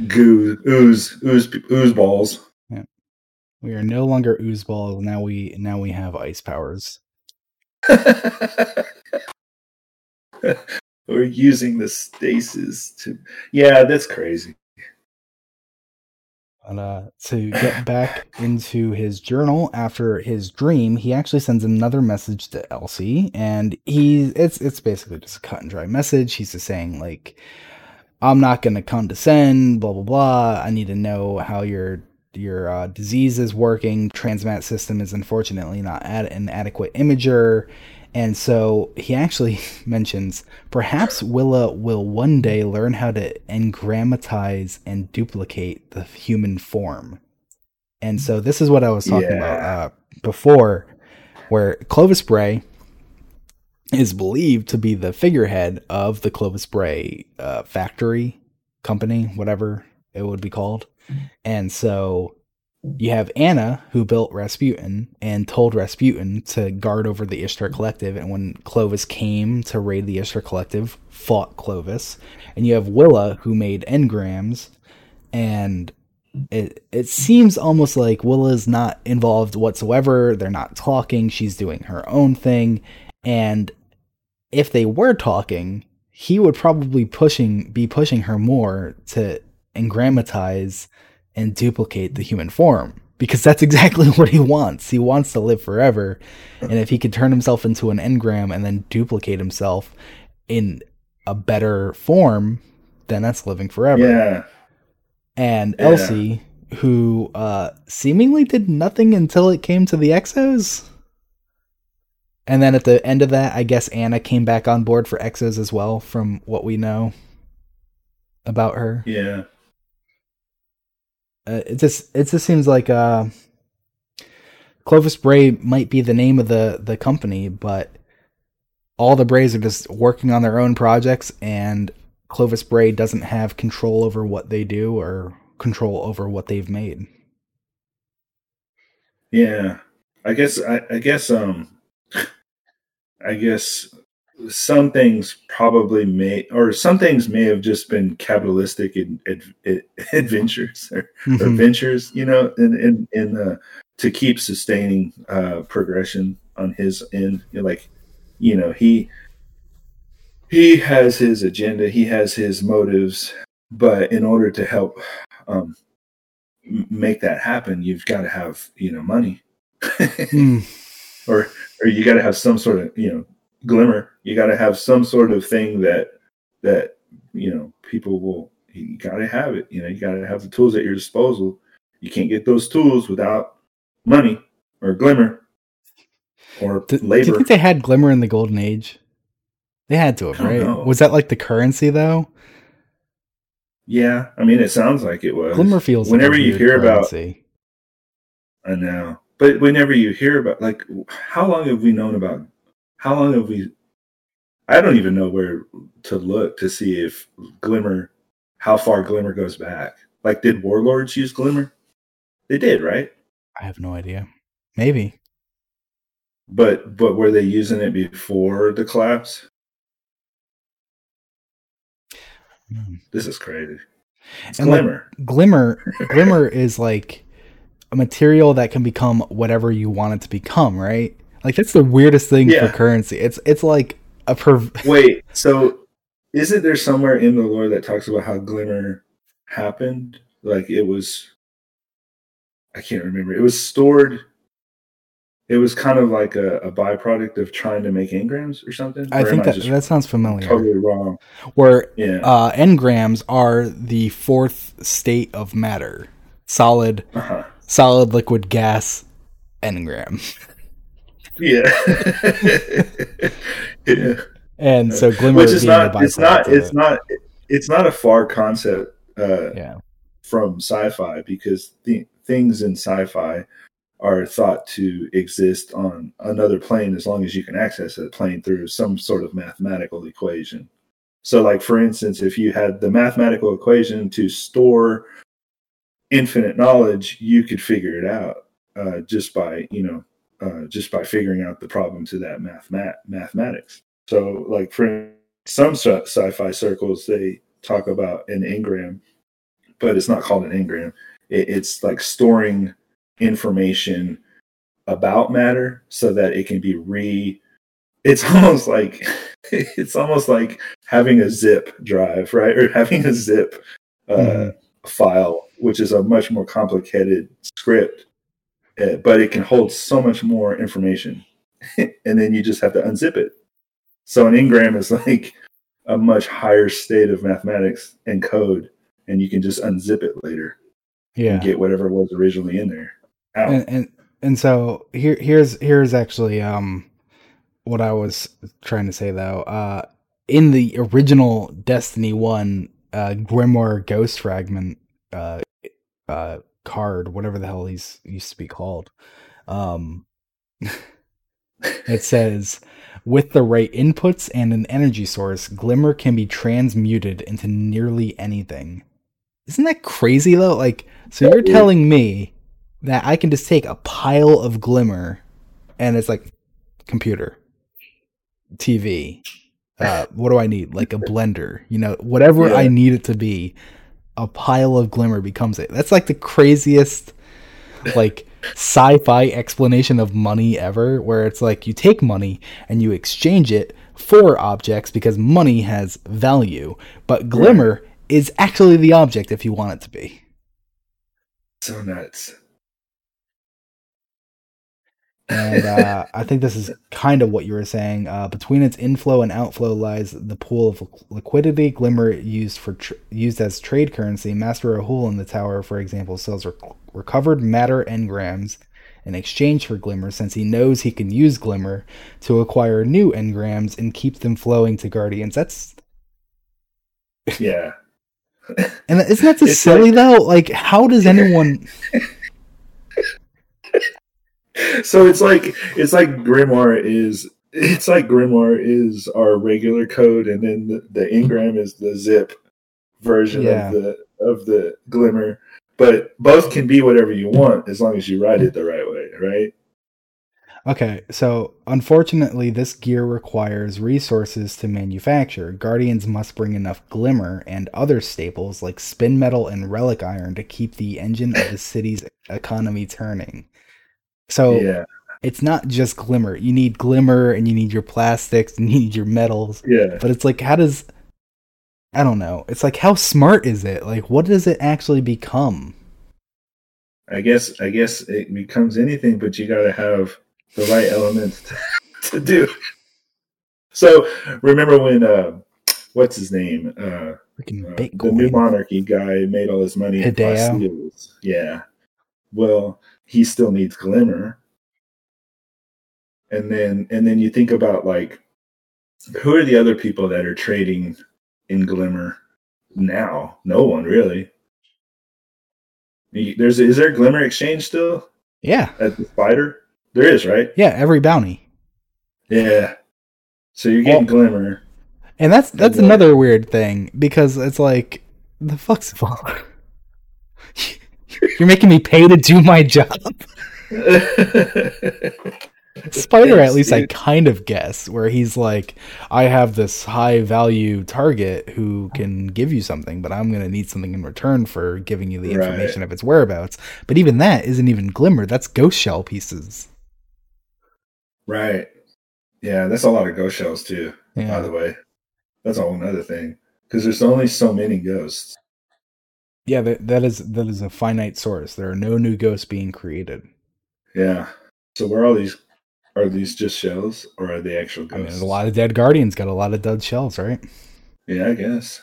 Goo, ooze, ooze, ooze balls. Yeah. We are no longer ooze balls. Now we now we have ice powers. [LAUGHS] We're using the stasis to. Yeah, that's crazy. Uh, to get back into his journal after his dream, he actually sends another message to Elsie, and he it's it's basically just a cut and dry message. He's just saying like, "I'm not going to condescend, blah blah blah. I need to know how your your uh, disease is working. Transmat system is unfortunately not ad- an adequate imager." And so he actually [LAUGHS] mentions perhaps Willa will one day learn how to engrammatize and duplicate the human form. And so this is what I was talking yeah. about uh, before, where Clovis Bray is believed to be the figurehead of the Clovis Bray uh, factory company, whatever it would be called. And so you have Anna, who built Rasputin and told Rasputin to guard over the Ishtar Collective. And when Clovis came to raid the Ishtar Collective, fought Clovis. And you have Willa, who made engrams. And it it seems almost like Willa's not involved whatsoever. They're not talking. She's doing her own thing. And if they were talking, he would probably pushing be pushing her more to engrammatize and duplicate the human form because that's [LAUGHS] exactly what he wants. He wants to live forever. And if he could turn himself into an engram and then duplicate himself in a better form, then that's living forever. Yeah. And Yeah. Elsie, who uh, seemingly did nothing until it came to the Exos. And then at the end of that, I guess Anna came back on board for Exos as well, from what we know about her. Yeah. Uh, it just it just seems like uh, Clovis Bray might be the name of the the company, but all the Brays are just working on their own projects, and Clovis Bray doesn't have control over what they do or control over what they've made. Yeah. I guess I, I guess um [LAUGHS] I guess some things probably may or some things may have just been capitalistic in, ad, [LAUGHS] adventures or, or Mhm. ventures, you know, in in, in uh, to keep sustaining uh progression on his end. Like, you know, he he has his agenda, he has his motives, but in order to help um make that happen, you've got to have, you know, money. [LAUGHS] Hmm. or or you got to have some sort of you know glimmer you got to have some sort of thing that that you know people will you got to have it you know you got to have the tools at your disposal you can't get those tools without money or glimmer or Do, do you think they had Glimmer in the Golden Age? They had to have, right? know. Was that like the currency though? yeah i mean it sounds like it was Glimmer feels whenever like you hear about i know but whenever you hear about like how long have we known about how long have we i don't even know where to look to see if glimmer how far glimmer goes back like did warlords use glimmer they did right I have no idea. Maybe. but but were they using it before the collapse Hmm. this is crazy it's And, like, glimmer Glimmer [LAUGHS] Glimmer is like a material that can become whatever you want it to become, right? Like that's the weirdest thing Yeah. for currency. It's it's like a per [LAUGHS] wait so isn't there somewhere in the lore that talks about how glimmer happened like it was i can't remember it was stored it was kind of like a, a byproduct of trying to make engrams or something I Or think that just that sounds familiar. totally wrong Where yeah uh engrams are the fourth state of matter. Solid, uh-huh. solid, liquid, gas, engram. [LAUGHS] yeah [LAUGHS] yeah And so glimmer which is being a not it's not it's it. not it's not a far concept uh yeah. from sci-fi because th- things in sci-fi are thought to exist on another plane as long as you can access that plane through some sort of mathematical equation. So, like for instance, if you had the mathematical equation to store infinite knowledge, you could figure it out uh, just by you know uh, just by figuring out the problem to that mathemat- mathematics. So, like for some sci- sci-fi circles, they talk about an engram but it's not called an engram. It, it's like storing information about matter so that it can be re. It's [LAUGHS] almost like it's almost like having a zip drive, right, or having a zip uh, Mhm. file, which is a much more complicated script, but it can hold so much more information, [LAUGHS] and then you just have to unzip it. So an engram is [LAUGHS] like a much higher state of mathematics and code and you can just unzip it later Yeah. and get whatever was originally in there out. and and and so here here's here's actually um what I was trying to say though. Uh in the original Destiny 1 uh Grimoire Ghost Fragment uh uh card, whatever the hell these used to be called. Um it says with the right inputs and an energy source, Glimmer can be transmuted into nearly anything. Isn't that crazy though? Like, so you're telling me that I can just take a pile of glimmer and it's like computer, TV. Uh, what do I need? Like a blender, you know, whatever Yeah. I need it to be. A pile of glimmer becomes it. That's like the craziest, like sci-fi explanation of money ever. Where it's like you take money and you exchange it for objects because money has value, but glimmer is actually the object if you want it to be. So nuts. And uh, I think this is kind of what you were saying. Uh, between its inflow and outflow lies the pool of liquidity. Glimmer used for tr- used as trade currency. Master Rahool in the tower, for example, sells rec- recovered matter engrams in exchange for Glimmer, since he knows he can use Glimmer to acquire new engrams and keep them flowing to Guardians. That's Yeah. [LAUGHS] and isn't that just silly though? Like, how does anyone? [LAUGHS] so it's like it's like grimoire is it's like grimoire is our regular code and then the, the engram is the zip version Yeah. of the of the glimmer but both can be whatever you want as long as you write it the right way right Okay, so unfortunately, this gear requires resources to manufacture. Guardians must bring enough glimmer and other staples like spin metal and relic iron to keep the engine of the city's economy turning. So yeah it's not just glimmer. You need glimmer and you need your plastics and [LAUGHS] you need your metals. yeah But it's like, how does. I don't know. It's like, how smart is it? Like, what does it actually become? i guess i guess it becomes anything but you got to have the right elements [LAUGHS] to, to do so remember when uh what's his name uh Uh, the new monarchy guy made all his money in Hideo? Yeah. Well, he still needs glimmer. And then and then you think about like who are the other people that are trading in glimmer now? No one really. There's is there a glimmer exchange still Yeah. at the spider? There is, right? Yeah, every bounty. Yeah. So you're getting Well- glimmer. And that's that's then- another weird thing because it's like the fuck's [LAUGHS] You're making me pay to do my job. [LAUGHS] Spider, at least I kind of guess, where he's like, I have this high value target who can give you something, but I'm going to need something in return for giving you the Right. information of its whereabouts. But even that isn't even Glimmer. That's ghost shell pieces. right. Yeah, that's a lot of ghost shells too. by the way. That's a whole nother thing. Because there's only so many ghosts. Yeah, that, that is that is a finite source. There are no new ghosts being created. Yeah. So where are all these are these just shells or are they actual I ghosts? mean, there's a lot of dead guardians got a lot of dead shells, right? Yeah, I guess.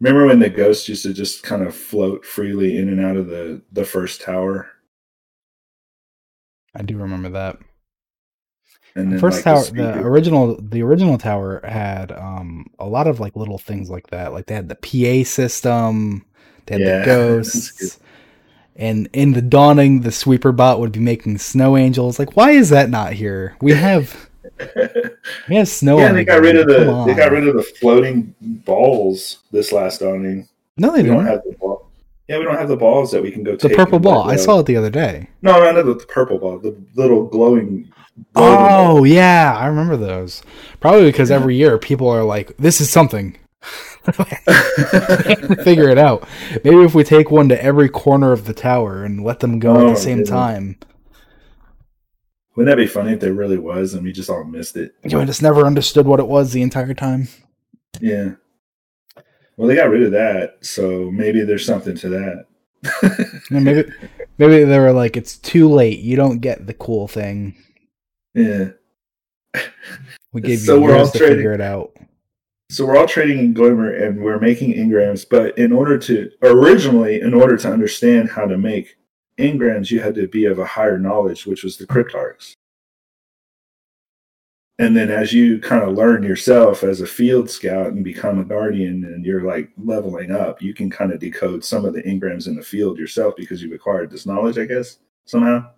Remember when the ghosts used to just kind of float freely in and out of the the first tower? I do remember that. And then First like, tower, the the original, the original tower had um a lot of like little things like that. Like they had the PA system, they had Yeah, [LAUGHS] the ghosts, and in the dawning, the sweeper bot would be making snow angels. Like, why is that not here? We have [LAUGHS] we have snow. yeah, they got rid of the they got rid of the floating balls this last dawning. No, they We don't have the ball. Yeah, we don't have the balls that we can go The purple ball. I saw it the other day. No, no, no, the purple ball, the little glowing. Oh yeah, I remember those. Probably because Yeah. every year people are like, "This is something." [LAUGHS] Figure it out. Maybe if we take one to every corner of the tower and let them go at Oh, the same yeah. time. Wouldn't that be funny if there really was and we just all missed it? You know, I just never understood what it was the entire time. Yeah. Well, they got rid of that, so maybe there's something to that. [LAUGHS] Maybe, maybe they were like, "It's too late. You don't get the cool thing. Yeah. [LAUGHS] We gave So you we're all to trading- figure it out." So we're all trading in Glimmer and we're making engrams, but in order to originally, in order to understand how to make engrams, you had to be of a higher knowledge, which was the cryptarchs. And then as you kind of learn yourself as a field scout and become a guardian and you're like leveling up, you can kind of decode some of the engrams in the field yourself because you've acquired this knowledge, I guess, somehow.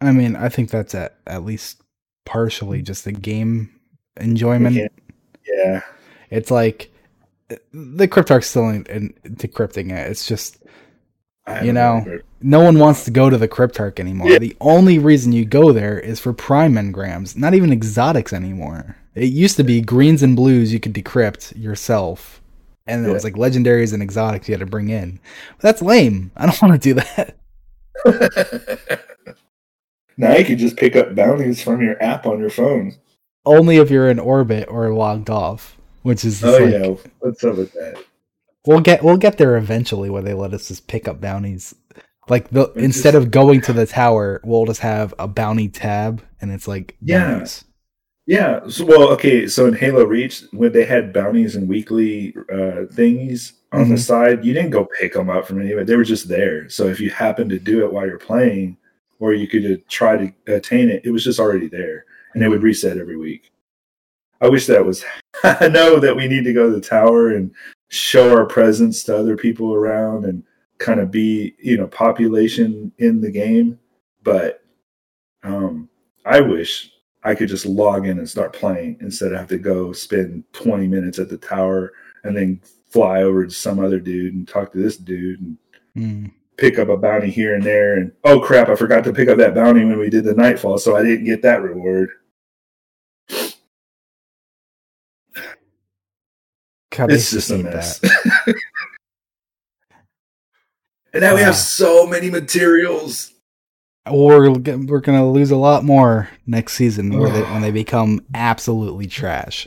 I mean, I think that's at at least partially just the game enjoyment. can't- Yeah. It's like the Cryptarch's still in, in, decrypting it. It's just you know, no one wants to go to the Cryptarch anymore. Yeah. The only reason you go there is for prime engrams, not even exotics anymore. It used to be greens and blues you could decrypt yourself. And it was like legendaries and exotics you had to bring in. But that's lame. I don't [LAUGHS] want to do that. [LAUGHS] now you can just pick up bounties from your app on your phone. Only if you're in orbit or logged off, which is Oh like, yeah, what's up with that? we'll get we'll get there eventually where they let us just pick up bounties. Like the It's instead just- of going to the tower, we'll just have a bounty tab and it's like Yeah. bounties. Yeah. So, well, okay. So in Halo Reach, when they had bounties and weekly uh, thingies on the Mhm. side, you didn't go pick them up from anywhere. They were just there. So if you happen to do it while you're playing, or you could uh, try to attain it, it was just already there, and it would reset every week. I wish that was. [LAUGHS] I know that we need to go to the tower and show our presence to other people around and kind of be, you know, population in the game, but um, I wish I could just log in and start playing instead of have to go spend 20 minutes at the tower and then fly over to some other dude and talk to this dude and Mm. Pick up a bounty here and there. And oh crap, I forgot to pick up that bounty when we did the nightfall, so I didn't get that reward. God, It's just a mess. [LAUGHS] and now we Ah. have so many materials. We're we're gonna lose a lot more next season they, when they [SIGHS] become absolutely trash.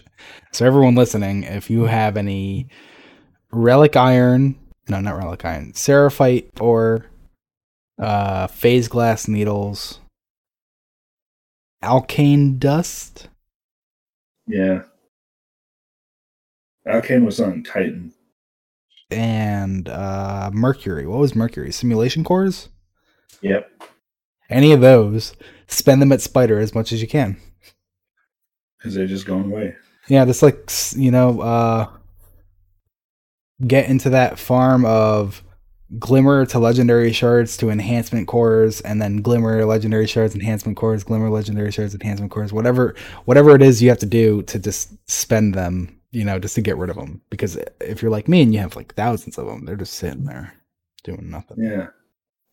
So everyone listening, if you have any relic iron, no, not relic iron, seraphite or uh, phase glass needles, alkane dust, Yeah. Alkane was on Titan. and uh, mercury. What was mercury? Simulation cores. Yep. Any of those, spend them at Spider as much as you can. Because they're just going away. Yeah, just like you know, uh get into that farm of glimmer to legendary shards to enhancement cores and then glimmer legendary shards enhancement cores glimmer legendary shards enhancement cores whatever whatever it is you have to do to just spend them you know just to get rid of them because if you're like me and you have like thousands of them they're just sitting there doing nothing Yeah.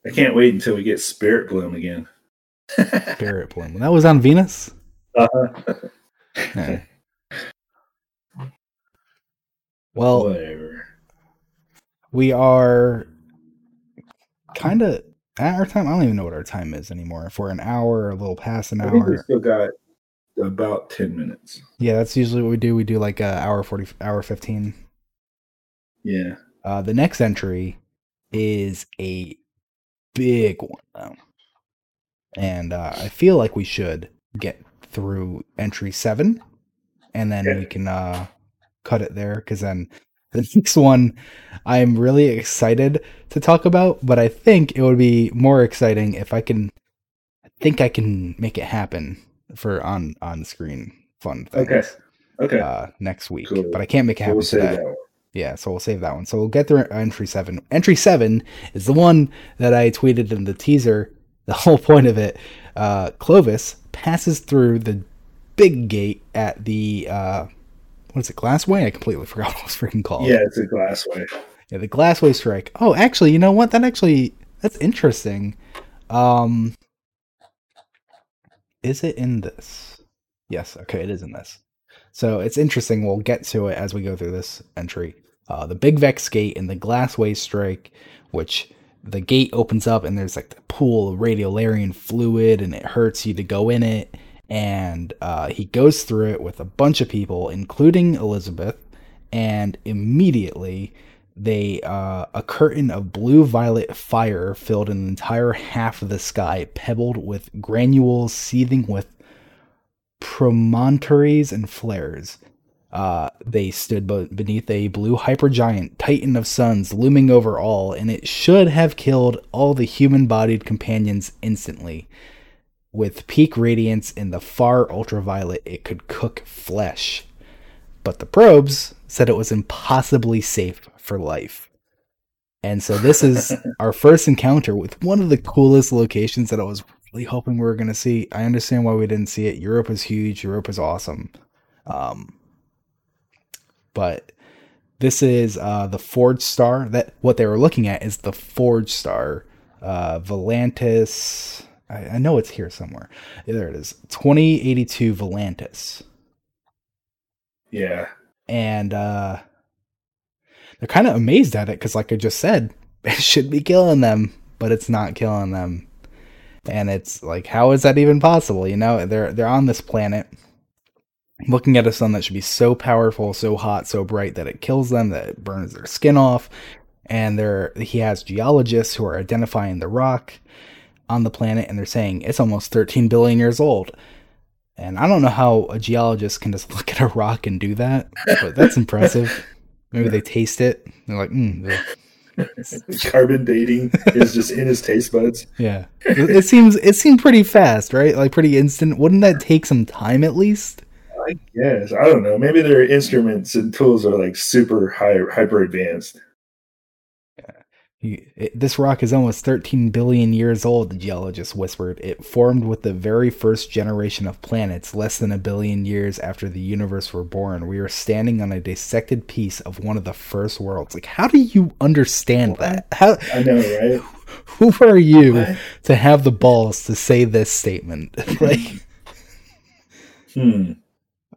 I can't wait until we get Spirit Bloom again. [LAUGHS] spirit bloom that was on venus uh-huh. [LAUGHS] Yeah. [LAUGHS] well Whatever. We are kind of at our time. I don't even know what our time is anymore. If we're an hour or a little past an I think we hour, still got about 10 minutes. yeah, that's usually what we do. We do like a hour forty, hour fifteen. Yeah. Uh, the next entry is a big one though, and uh, I feel like we should get through entry seven, and then Okay. we can uh, cut it there because then the [LAUGHS] next one I'm really excited to talk about, but I think it would be more exciting if I can. I think I can make it happen for on on screen fun things. Okay. Okay. Uh, next week, Cool. but I can't make it happen we'll today. that. Yeah, so we'll save that one. So we'll get through entry seven. Entry seven is the one that I tweeted in the teaser. The [LAUGHS] whole point of it, uh, Clovis passes through the big gate at the uh, what is it, Glassway? I completely forgot [LAUGHS] what it was freaking called. Yeah, it's a glassway. Yeah, the Glassway strike. Oh, actually, you know what? That actually that's interesting. Um is it in this? Yes, okay, it is in this. So it's interesting. We'll get to it as we go through this entry. Uh, the Big Vex Gate and the Glassway Strike, which the gate opens up and there's like the pool of radiolarian fluid and it hurts you to go in it. And uh, he goes through it with a bunch of people, including Elizabeth, and immediately they uh, a curtain of blue violet fire filled an entire half of the sky, pebbled with granules seething with promontories and flares. Uh, they stood beneath a blue hypergiant, titan of suns, looming over all, and it should have killed all the human bodied companions instantly. With peak radiance in the far ultraviolet, it could cook flesh. But the probes said it was impossibly safe for life. And so this is [LAUGHS] our first encounter with one of the coolest locations that I was really hoping we were going to see. I understand why we didn't see it. Europa is huge. Europa is awesome. Um, but This is uh, the Forge star. That what they were looking at is the Forge star, uh, Volantis. I, I know it's here somewhere. There it is. Twenty eighty two Volantis. Yeah. And uh, they're kind of amazed at it because, like I just said, [LAUGHS] it should be killing them, but it's not killing them. And it's like, how is that even possible? You know, they're they're on this planet looking at a sun that should be so powerful, so hot, so bright that it kills them, that it burns their skin off. And there he has geologists who are identifying the rock on the planet and they're saying it's almost 13 billion years old. And I don't know how a geologist can just [LAUGHS] look at a rock and do that, but that's [LAUGHS] impressive. Maybe they taste it. They're like, mm, [LAUGHS] carbon dating is just in his taste buds. Yeah, it seems it seemed pretty fast, right? Like pretty instant. Wouldn't that take some time at least? I guess I don't know. Maybe their instruments and tools are like super high, hyper advanced. This rock is almost 13 billion years old, the geologist whispered. It formed with the very first generation of planets, less than a billion years after the universe were born. We are standing on a dissected piece of one of the first worlds. Like, how do you understand that? How, I know, right? [LAUGHS] Who are you what? to have the balls to say this statement? [LAUGHS] like, hmm.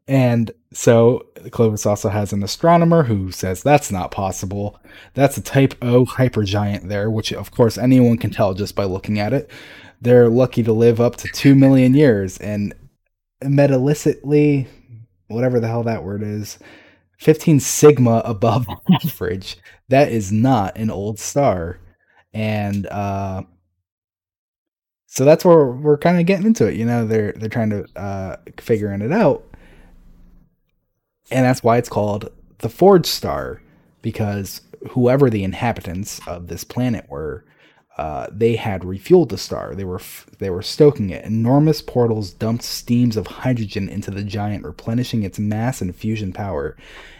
And so Clovis also has an astronomer who says that's not possible. That's a type O hypergiant there, which of course anyone can tell just by looking at it. They're lucky to live up to 2 million years and metallicity, whatever the hell that word is, 15 sigma above average. [LAUGHS] That is not an old star. And uh so that's where we're kind of getting into it. You know, they're they're trying to uh figuring it out and that's why it's called the Forge Star, because whoever the inhabitants of this planet were, uh, they had refueled the star. They were f- they were stoking it. Enormous portals dumped steams of hydrogen into the giant, replenishing its mass and fusion power.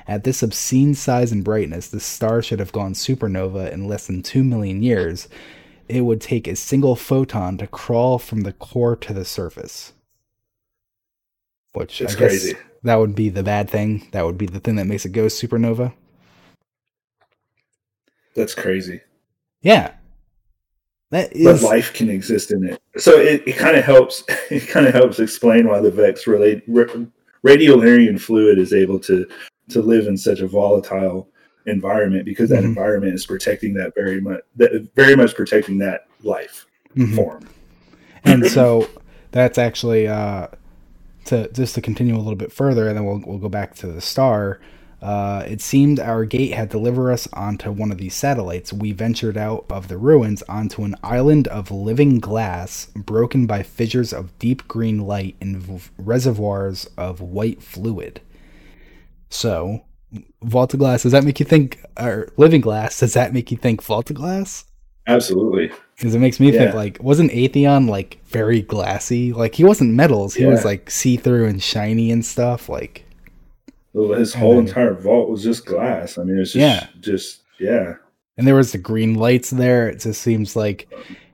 At this obscene size and brightness, the star should have gone supernova in less than two million years. It would take a single photon to crawl from the core to the surface. Which it's I guess, crazy that would be the bad thing. That would be the thing that makes it go supernova. That's crazy. Yeah. That is but life can exist in it. So it, it kind of helps [LAUGHS] it kind of helps explain why the Vex relate radiolarian fluid is able to to live in such a volatile environment because that mm-hmm. environment is protecting that very much that very much protecting that life mm-hmm. form. And so that's actually uh to just to continue a little bit further, and then we'll we'll go back to the star. Uh, it seemed our gate had delivered us onto one of these satellites. We ventured out of the ruins onto an island of living glass, broken by fissures of deep green light and v- reservoirs of white fluid. So, Vault of Glass, does that make you think, or Living Glass, does that make you think Vault of Glass? Absolutely. Because it makes me yeah. think like wasn't Atheon like very glassy? Like he wasn't metals. He yeah. was like see through and shiny and stuff. Like his whole then, entire vault was just glass. I mean, it's just yeah. just yeah. And there was the green lights there. It just seems like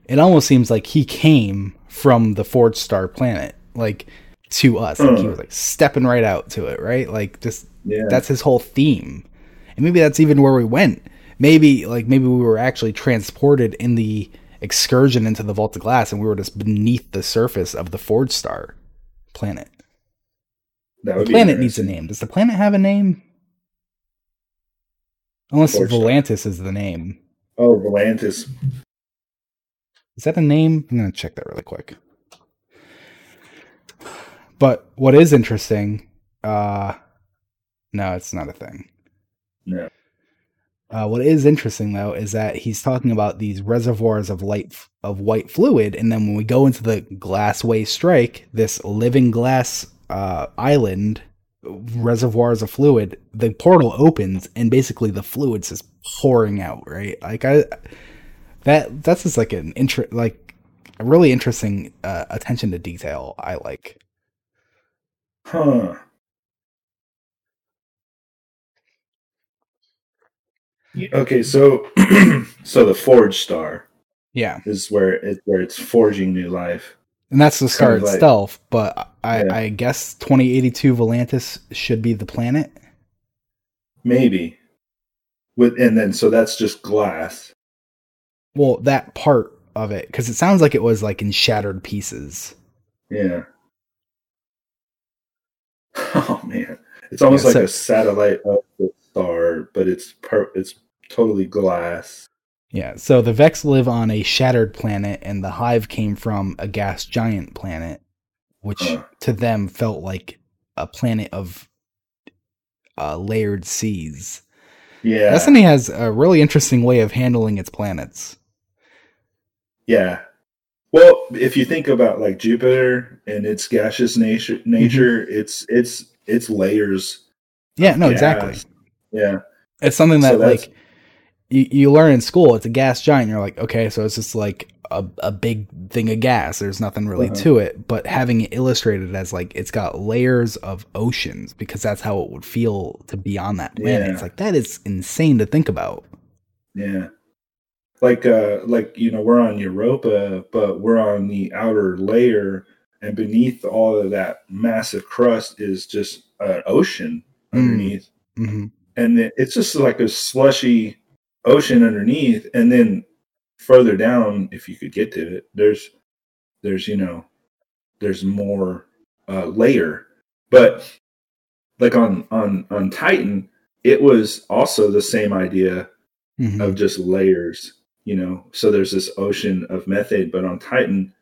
it almost seems like he came from the Forge Star planet, like to us. Like he hmm. was like stepping right out to it, right? Like just yeah. that's his whole theme. And maybe that's even where we went. Maybe like maybe we were actually transported in the excursion into the Vault of Glass, and we were just beneath the surface of the Forge Star planet. the planet needs a name. Does the planet have a name? Unless Forge Volantis Star. is the name. Oh, Volantis. Is that a name? I'm gonna check that really quick. But what is interesting, uh no, it's not a thing. No. Uh, what is interesting though is that he's talking about these reservoirs of light of white fluid, and then when we go into the Glassway Strike, this living glass uh, island reservoirs of fluid, the portal opens and basically the fluid's just pouring out. Right, like I that that's just like an interest, like a really interesting uh, attention to detail. I like. Huh. Okay, so [CLEARS THROAT] so the Forge Star, yeah, is where it where it's forging new life, and that's the star itself. Like, but I yeah. I guess twenty eighty two Volantis should be the planet. Maybe, with and then so that's just glass. Well, that part of it, because it sounds like it was like in shattered pieces. Yeah. [LAUGHS] Oh man, it's almost Yeah, like so- a satellite of the star, but it's per- it's totally glass. Yeah, so the Vex live on a shattered planet, and the Hive came from a gas giant planet, which Huh. to them felt like a planet of uh, layered seas. Yeah, Destiny has a really interesting way of handling its planets. yeah. Well, if you think about like Jupiter and its gaseous nature, nature, it's it's it's layers. Yeah, no, gas. exactly. Yeah, It's something So that that's- like you, you learn in school. It's a gas giant. You're like, okay, so it's just like a, a big thing of gas. There's nothing really Uh-huh. to it. But having it illustrated as like it's got layers of oceans because that's how it would feel to be on that planet. Yeah. It's like that is insane to think about. yeah. Like uh, like you know, we're on Europa, but we're on the outer layer, and beneath all of that massive crust is just an ocean Mm. underneath. hmm and it's just like a slushy ocean underneath and then further down if you could get to it there's there's you know there's more uh layer. But like on on on titan it was also the same idea hmm of just layers you know? So there's this ocean of methane but on titan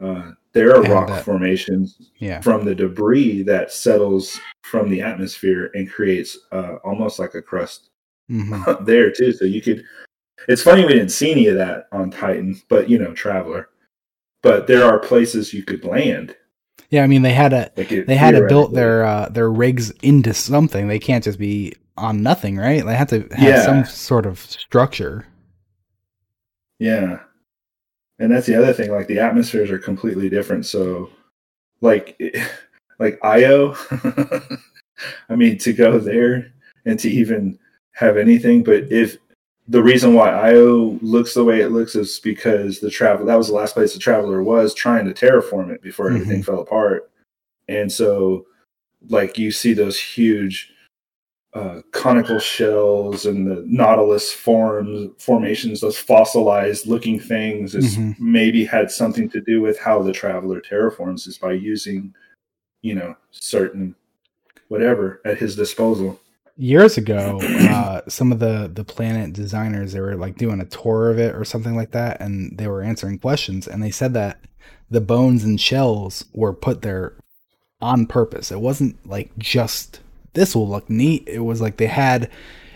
uh there are rock that- formations Yeah. from the debris that settles from the atmosphere and creates uh, almost like a crust hmm [LAUGHS] there too. So you could. It's funny we didn't see any of that on Titan, but you know, Traveler. But there are places you could land. Yeah. I mean, they had a Like it they had to build their uh, their rigs into something. They can't just be on nothing, right? They have to have Yeah. some sort of structure. Yeah, and that's the other thing. Like the atmospheres are completely different. So, like, [LAUGHS] like Io. [LAUGHS] I mean, to go there and to even have anything, but if the reason why Io looks the way it looks is because the travel that was the last place the traveler was trying to terraform it before everything fell apart, and so like you see those huge uh, conical shells and the nautilus forms formations, those fossilized looking things, is Mhm. maybe had something to do with how the traveler terraforms is by using, you know, certain whatever at his disposal. Years ago uh some of the the planet designers they were like doing a tour of it or something like that and they were answering questions and they said that the bones and shells were put there on purpose. It wasn't like just this will look neat. It was like they had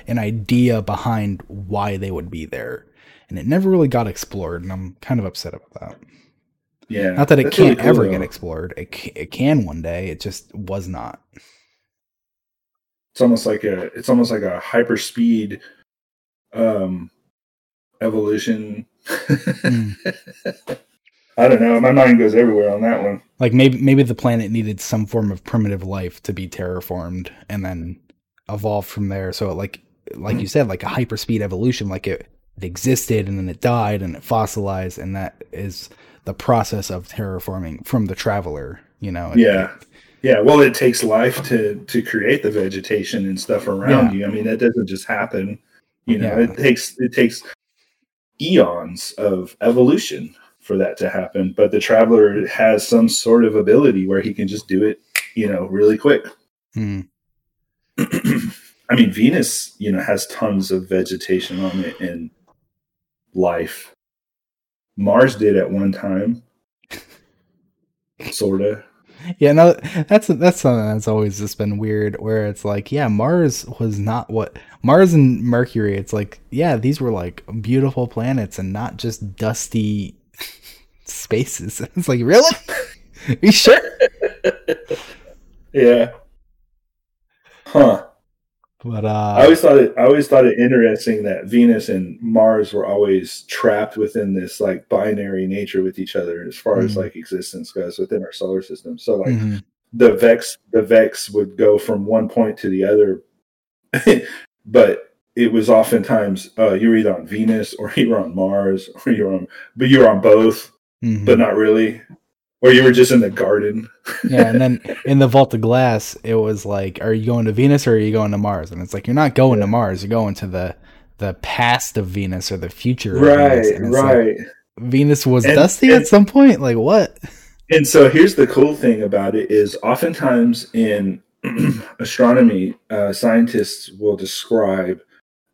an idea behind why they would be there and it never really got explored and i'm kind of upset about that. Yeah, not that it can't cool, ever though. get explored. It, it can one day it just was not It's almost like a it's almost like a hyper speed um evolution. Hmm. [LAUGHS] I don't know. My mind goes everywhere on that one. Like maybe maybe the planet needed some form of primitive life to be terraformed and then evolved from there. So like like you said, like a hyper speed evolution, like it, it existed and then it died and it fossilized, and that is the process of terraforming from the traveler. You know. It- Yeah. Yeah, well, it takes life to to create the vegetation and stuff around you. I mean, that doesn't just happen. You know, Yeah. it takes it takes eons of evolution for that to happen. But the traveler has some sort of ability where he can just do it, you know, really quick. Hmm. [CLEARS THROAT] I mean, Venus, you know, has tons of vegetation on it and life. Mars did at one time, [LAUGHS] sorta. [LAUGHS] Yeah, no, that's that's something that's always just been weird. Where it's like, yeah, Mars was not what Mars and Mercury. It's like, yeah, these were like beautiful planets and not just dusty [LAUGHS] spaces. [LAUGHS] It's like, really? Are you sure? Yeah. Huh. But I uh, always thought it. I always thought it interesting that Venus and Mars were always trapped within this like binary nature with each other, as far as Mhm. like existence goes within our solar system. So like mhm, the vex, the vex would go from one point to the other, [LAUGHS] but it was oftentimes uh, you were either on Venus or [LAUGHS] you were on Mars or you were on, but you were on both, mhm. but not really, or you were just in the garden. yeah, and then in the Vault of Glass, it was like, are you going to Venus or are you going to Mars? And it's like, you're not going Yeah. to Mars. You're going to the the past of Venus or the future. Right, Venus, right. Like, Venus was And- dusty and- at some point. Like what? And so here's the cool thing about it is oftentimes in [CLEARS THROAT] astronomy, uh, scientists will describe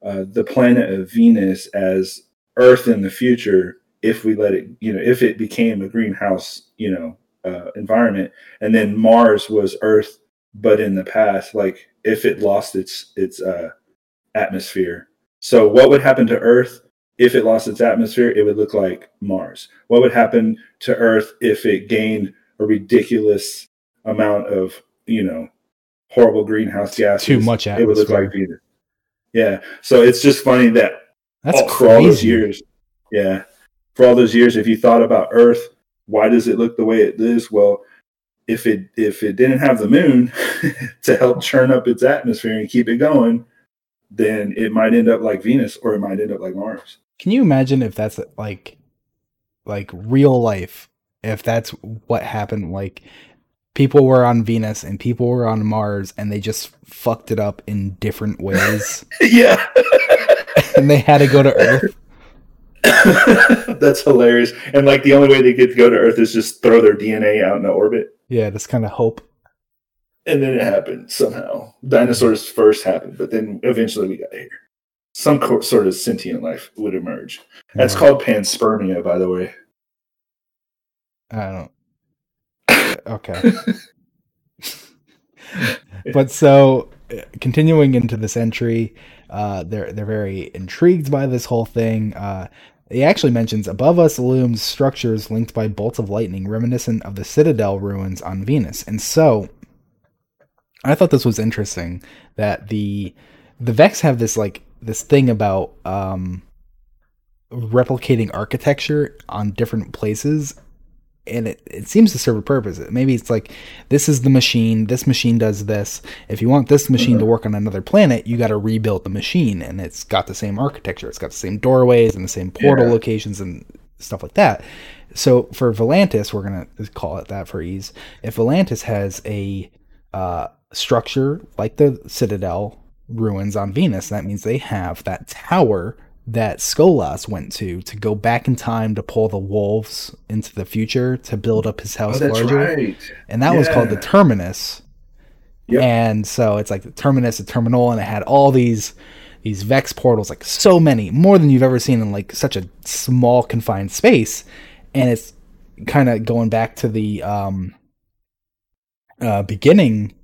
uh, the planet of Venus as Earth in the future if we let it, you know, if it became a greenhouse, you know, uh, environment, and then Mars was Earth, but in the past, like if it lost its its uh, atmosphere. So what would happen to Earth if it lost its atmosphere? It would look like Mars. What would happen to Earth if it gained a ridiculous amount of, you know, horrible greenhouse gases? Too much atmosphere. It would look like Venus. Yeah. So it's just funny that That's all, for all those crazy. years, yeah, for all those years, if you thought about Earth, why does it look the way it is? Well, if it if it didn't have the moon [LAUGHS] to help churn up its atmosphere and keep it going, then it might end up like Venus or it might end up like Mars. Can you imagine if that's like like real life? If that's what happened, like people were on Venus and people were on Mars and they just fucked it up in different ways [LAUGHS] yeah. and they had to go to Earth. [LAUGHS] [LAUGHS] That's hilarious. And like the only way they get to go to Earth is just throw their DNA out into orbit. Yeah, just kind of hope. And then it happened somehow. Dinosaurs first happened, but then eventually we got here. Some co- sort of sentient life would emerge. That's Yeah. called panspermia, by the way. I don't. [LAUGHS] Okay. but so uh, continuing into this entry, uh, they're they're very intrigued by this whole thing. Uh, he actually mentions above us looms structures linked by bolts of lightning, reminiscent of the Citadel ruins on Venus. And so, I thought this was interesting that the the Vex have this like this thing about um, replicating architecture on different places and it, it seems to serve a purpose. Maybe it's like this is the machine, this machine does this. If you want this machine to work on another planet, you got to rebuild the machine, and it's got the same architecture, it's got the same doorways and the same portal Yeah. locations and stuff like that. So for Volantis, we're gonna call it that for ease. If Volantis has a uh, structure like the Citadel ruins on Venus, that means they have that tower that Skolas went to to go back in time to pull the wolves into the future to build up his house Oh, that's larger. right. And that was called the Terminus. Yep. And so it's like the Terminus, the terminal, and it had all these these Vex portals, like so many, more than you've ever seen in like such a small confined space. And it's kind of going back to the um uh beginning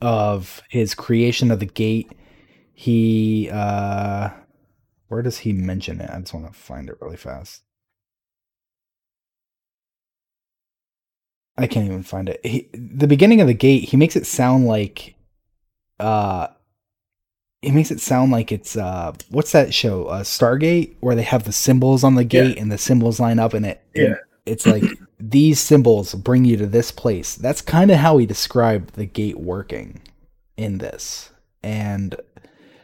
of his creation of the gate. He uh where does he mention it? I just want to find it really fast. I can't even find it. He, the beginning of the gate, he makes it sound like uh he makes it sound like it's uh what's that show? Uh Stargate where they have the symbols on the gate and the symbols line up and it Yeah. it's like these symbols bring you to this place. That's kind of how he described the gate working in this. And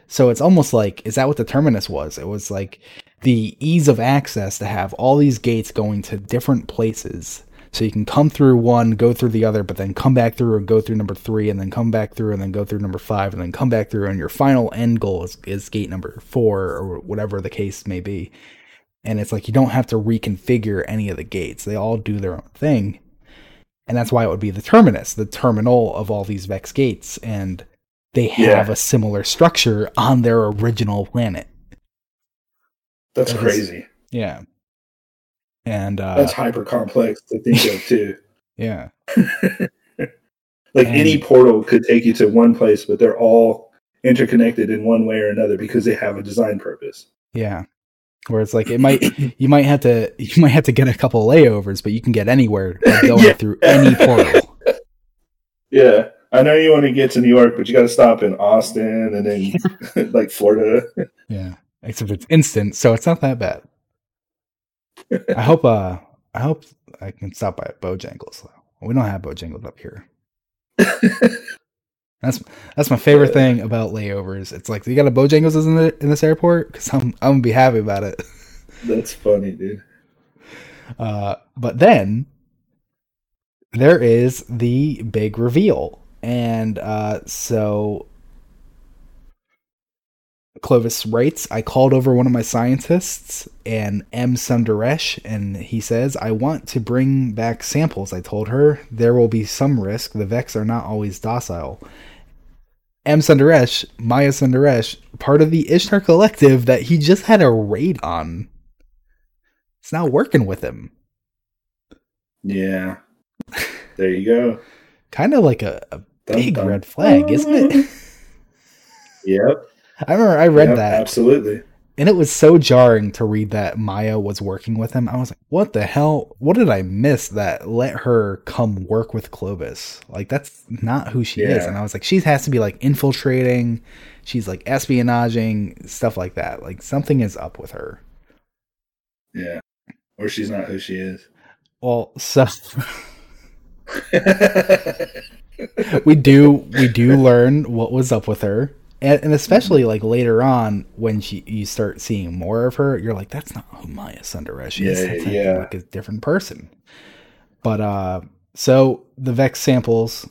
so it's almost like is that what the terminus was? It was like the ease of access to have all these gates going to different places. So you can come through one, go through the other, but then come back through and go through number three, and then come back through and then go through number five, and then come back through, and your final end goal is, is gate number four or whatever the case may be. And it's like you don't have to reconfigure any of the gates. They all do their own thing. And that's why it would be the terminus, the terminal of all these Vex gates. And they Yeah. have a similar structure on their original planet. That's That is- crazy. Yeah. And uh That's hyper complex to think of [LAUGHS] too. yeah. [LAUGHS] Like And- any portal could take you to one place, but they're all interconnected in one way or another because they have a design purpose. Yeah. Where it's like it might [COUGHS] you might have to you might have to get a couple layovers, but you can get anywhere by [LAUGHS] going Yeah. through any portal. Yeah. I know you want to get to New York, but you got to stop in Austin and then [LAUGHS] [LAUGHS] like Florida. Yeah. Except it's instant, so it's not that bad. I hope uh I hope I can stop by Bojangles though. We don't have Bojangles up here. [LAUGHS] That's that's my favorite thing about layovers. It's like you got a Bojangles in the in this airport because I'm I'm gonna be happy about it. That's funny, dude. Uh, but then there is the big reveal, and uh, so Clovis writes, I called over one of my scientists and M. Sundaresh, and he says, I want to bring back samples. I told her there will be some risk. The Vex are not always docile. M. Sundaresh, Maya Sundaresh, part of the Ishtar Collective that he just had a raid on. It's not working with him. Yeah. There you go. [LAUGHS] kind of like a, a big dun. red flag, isn't it? Mm. [LAUGHS] Yep. I remember I read yep, that. Absolutely. And it was so jarring to read that Maya was working with him. I was like, what the hell? What did I miss that let her come work with Clovis? Like, that's not who she yeah. is. And I was like, she has to be like infiltrating. She's like espionaging, stuff like that. Like, something is up with her. Yeah. Or she's not who she is. Well, so. [LAUGHS] [LAUGHS] we do we do learn what was up with her and, and especially like later on when she you start seeing more of her, you're like, that's not who Maya Sundaresh is. Yeah, that's yeah. like a different person. But uh, so the Vex samples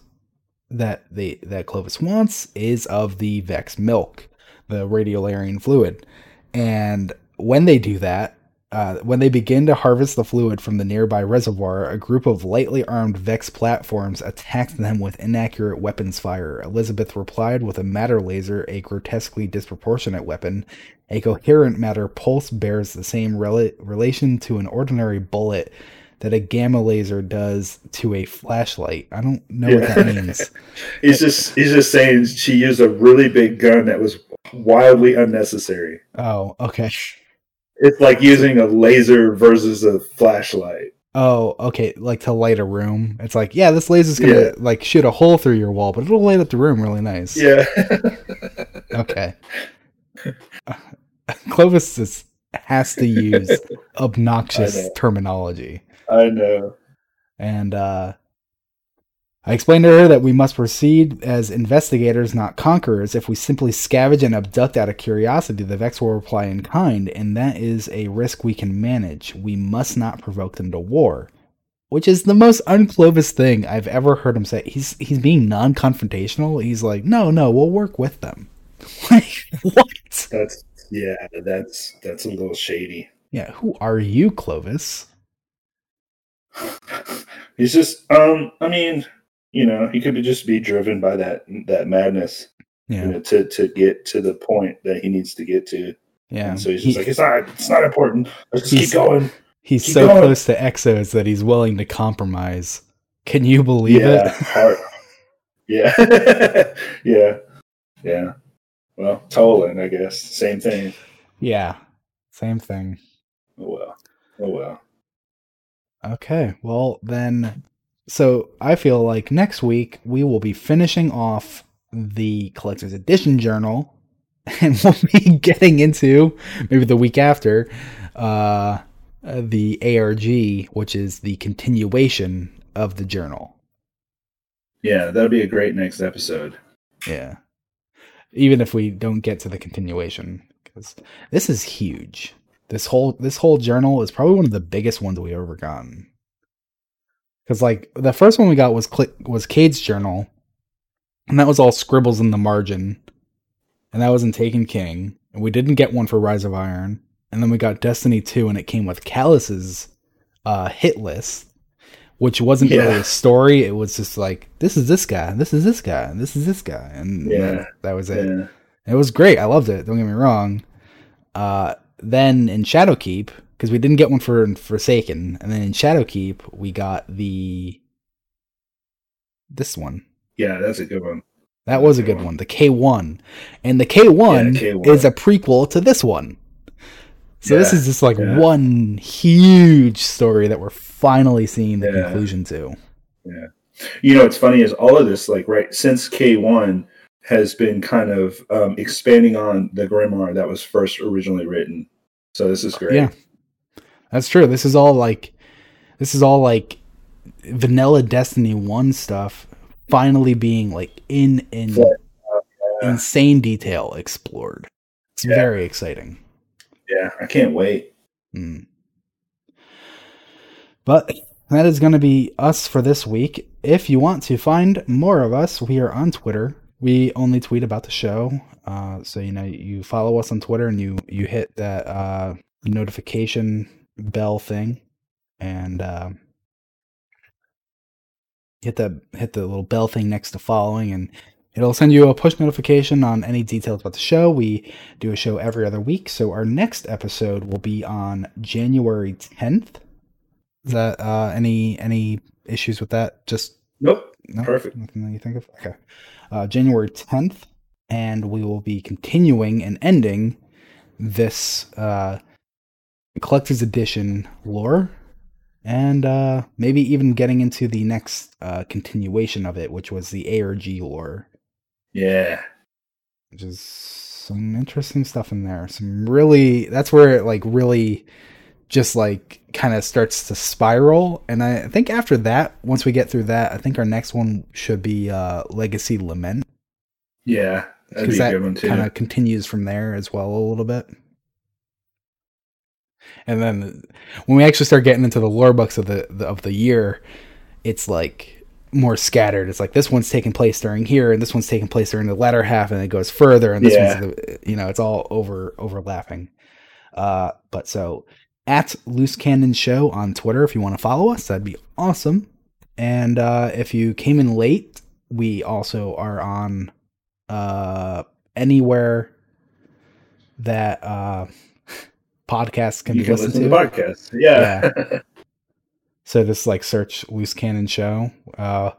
that they that Clovis wants is of the Vex milk, the radiolarian fluid, and when they do that, uh, when they begin to harvest the fluid from the nearby reservoir, a group of lightly armed Vex platforms attacked them with inaccurate weapons fire. Elizabeth replied with a matter laser, a grotesquely disproportionate weapon. A coherent matter pulse bears the same rel- relation to an ordinary bullet that a gamma laser does to a flashlight. I don't know yeah. what that means. [LAUGHS] he's just he's just saying she used a really big gun that was wildly unnecessary. Oh, okay. It's like using a laser versus a flashlight. Oh, okay. Like to light a room. It's like, yeah, this laser's gonna yeah. like shoot a hole through your wall, but it'll light up the room really nice. Yeah. [LAUGHS] [LAUGHS] okay. [LAUGHS] Clovis is, has to use obnoxious I terminology. I know. And uh I explained to her that we must proceed as investigators, not conquerors. If we simply scavenge and abduct out of curiosity, the Vex will reply in kind, and that is a risk we can manage. We must not provoke them to war. Which is the most unclovis thing I've ever heard him say. He's he's being non-confrontational. He's like, no, no, we'll work with them. [LAUGHS] what? That's yeah, that's that's a little shady. Yeah, who are you, Clovis? He's just um I mean you know, he could just be driven by that that madness. Yeah. You know, to to get to the point that he needs to get to. Yeah. And so he's just he, like, it's not it's not important. Let's just keep going. He's keep so going. close to Exos that he's willing to compromise. Can you believe yeah, it? [LAUGHS] Hard. Yeah. [LAUGHS] yeah. Yeah. Well, Toland, I guess. Same thing. Yeah. Same thing. Oh well. Oh well. Okay. Well then so I feel like next week we will be finishing off the collector's edition journal [LAUGHS] and we'll be getting into maybe the week after uh, the ARG, which is the continuation of the journal. Yeah, that'll be a great next episode. Yeah. Even if we don't get to the continuation cuz this is huge. This whole this whole journal is probably one of the biggest ones we've ever gotten. Because like the first one we got was Cl- was Cayde's journal, and that was all scribbles in the margin, and that was in Taken King. And we didn't get one for Rise of Iron, and then we got Destiny Two, and it came with Calus's uh, hit list, which wasn't yeah. really a story. It was just like this is this guy, this is this guy, this is this guy, and yeah, that, that was it. Yeah. It was great. I loved it. Don't get me wrong. Uh, then in Shadowkeep, because we didn't get one for Forsaken, and then in Shadowkeep we got the this one. Yeah, that's a good one. That was a good one. The K one, and the K one is a prequel to this one. So yeah, this is just like yeah. one huge story that we're finally seeing the yeah. conclusion to. Yeah, you know, what's funny is all of this, like, right since K one has been kind of um, expanding on the grimoire that was first originally written. So this is great. Yeah, that's true. This is all like this is all like vanilla Destiny 1 stuff finally being like in in yeah. insane detail explored. It's yeah. very exciting. Yeah, I can't wait. Mm. But that is going to be us for this week. If you want to find more of us, we are on Twitter we only tweet about the show. Uh, so you know, you follow us on Twitter and you you hit that uh, notification bell thing, and uh, hit the hit the little bell thing next to following, and it'll send you a push notification on any details about the show. We do a show every other week, so our next episode will be on January tenth. Is that uh, any any issues with that? Just Nope. no, Perfect. Nothing that you think of? Okay. Uh, January 10th, and we will be continuing and ending this uh, collector's edition lore, and uh, maybe even getting into the next uh, continuation of it, which was the ARG lore, Yeah. which is some interesting stuff in there. Some really, that's where it like really just like kind of starts to spiral and i think after that once we get through that i think our next one should be uh legacy lament Yeah. Because be that good one too. kind of continues from there as well a little bit and then when we actually start getting into the lore books of the, the of the year it's like more scattered. It's like this one's taking place during here and this one's taking place during the latter half and it goes further and this Yeah. one's the, you know it's all over overlapping. Uh but so at loose cannon show on twitter if you want to follow us that'd be awesome. And uh if you came in late we also are on uh anywhere that uh podcasts can you be can listened listen to to. the podcast. Yeah. [LAUGHS] So just like search Loose Cannon Show. Uh,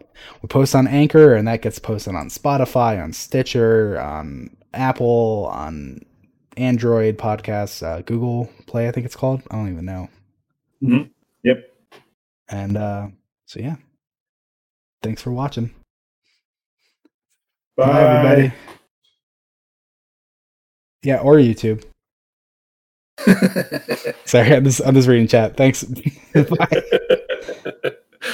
we post on Anchor, and that gets posted on Spotify, on Stitcher, on Apple, on Android podcasts, uh, Google Play, I think it's called. I don't even know. Mhm. Yep. And uh, so yeah, thanks for watching. Bye. everybody. Yeah, or YouTube. [LAUGHS] Sorry, I'm just I'm just reading chat. Thanks. [LAUGHS] Bye. [LAUGHS]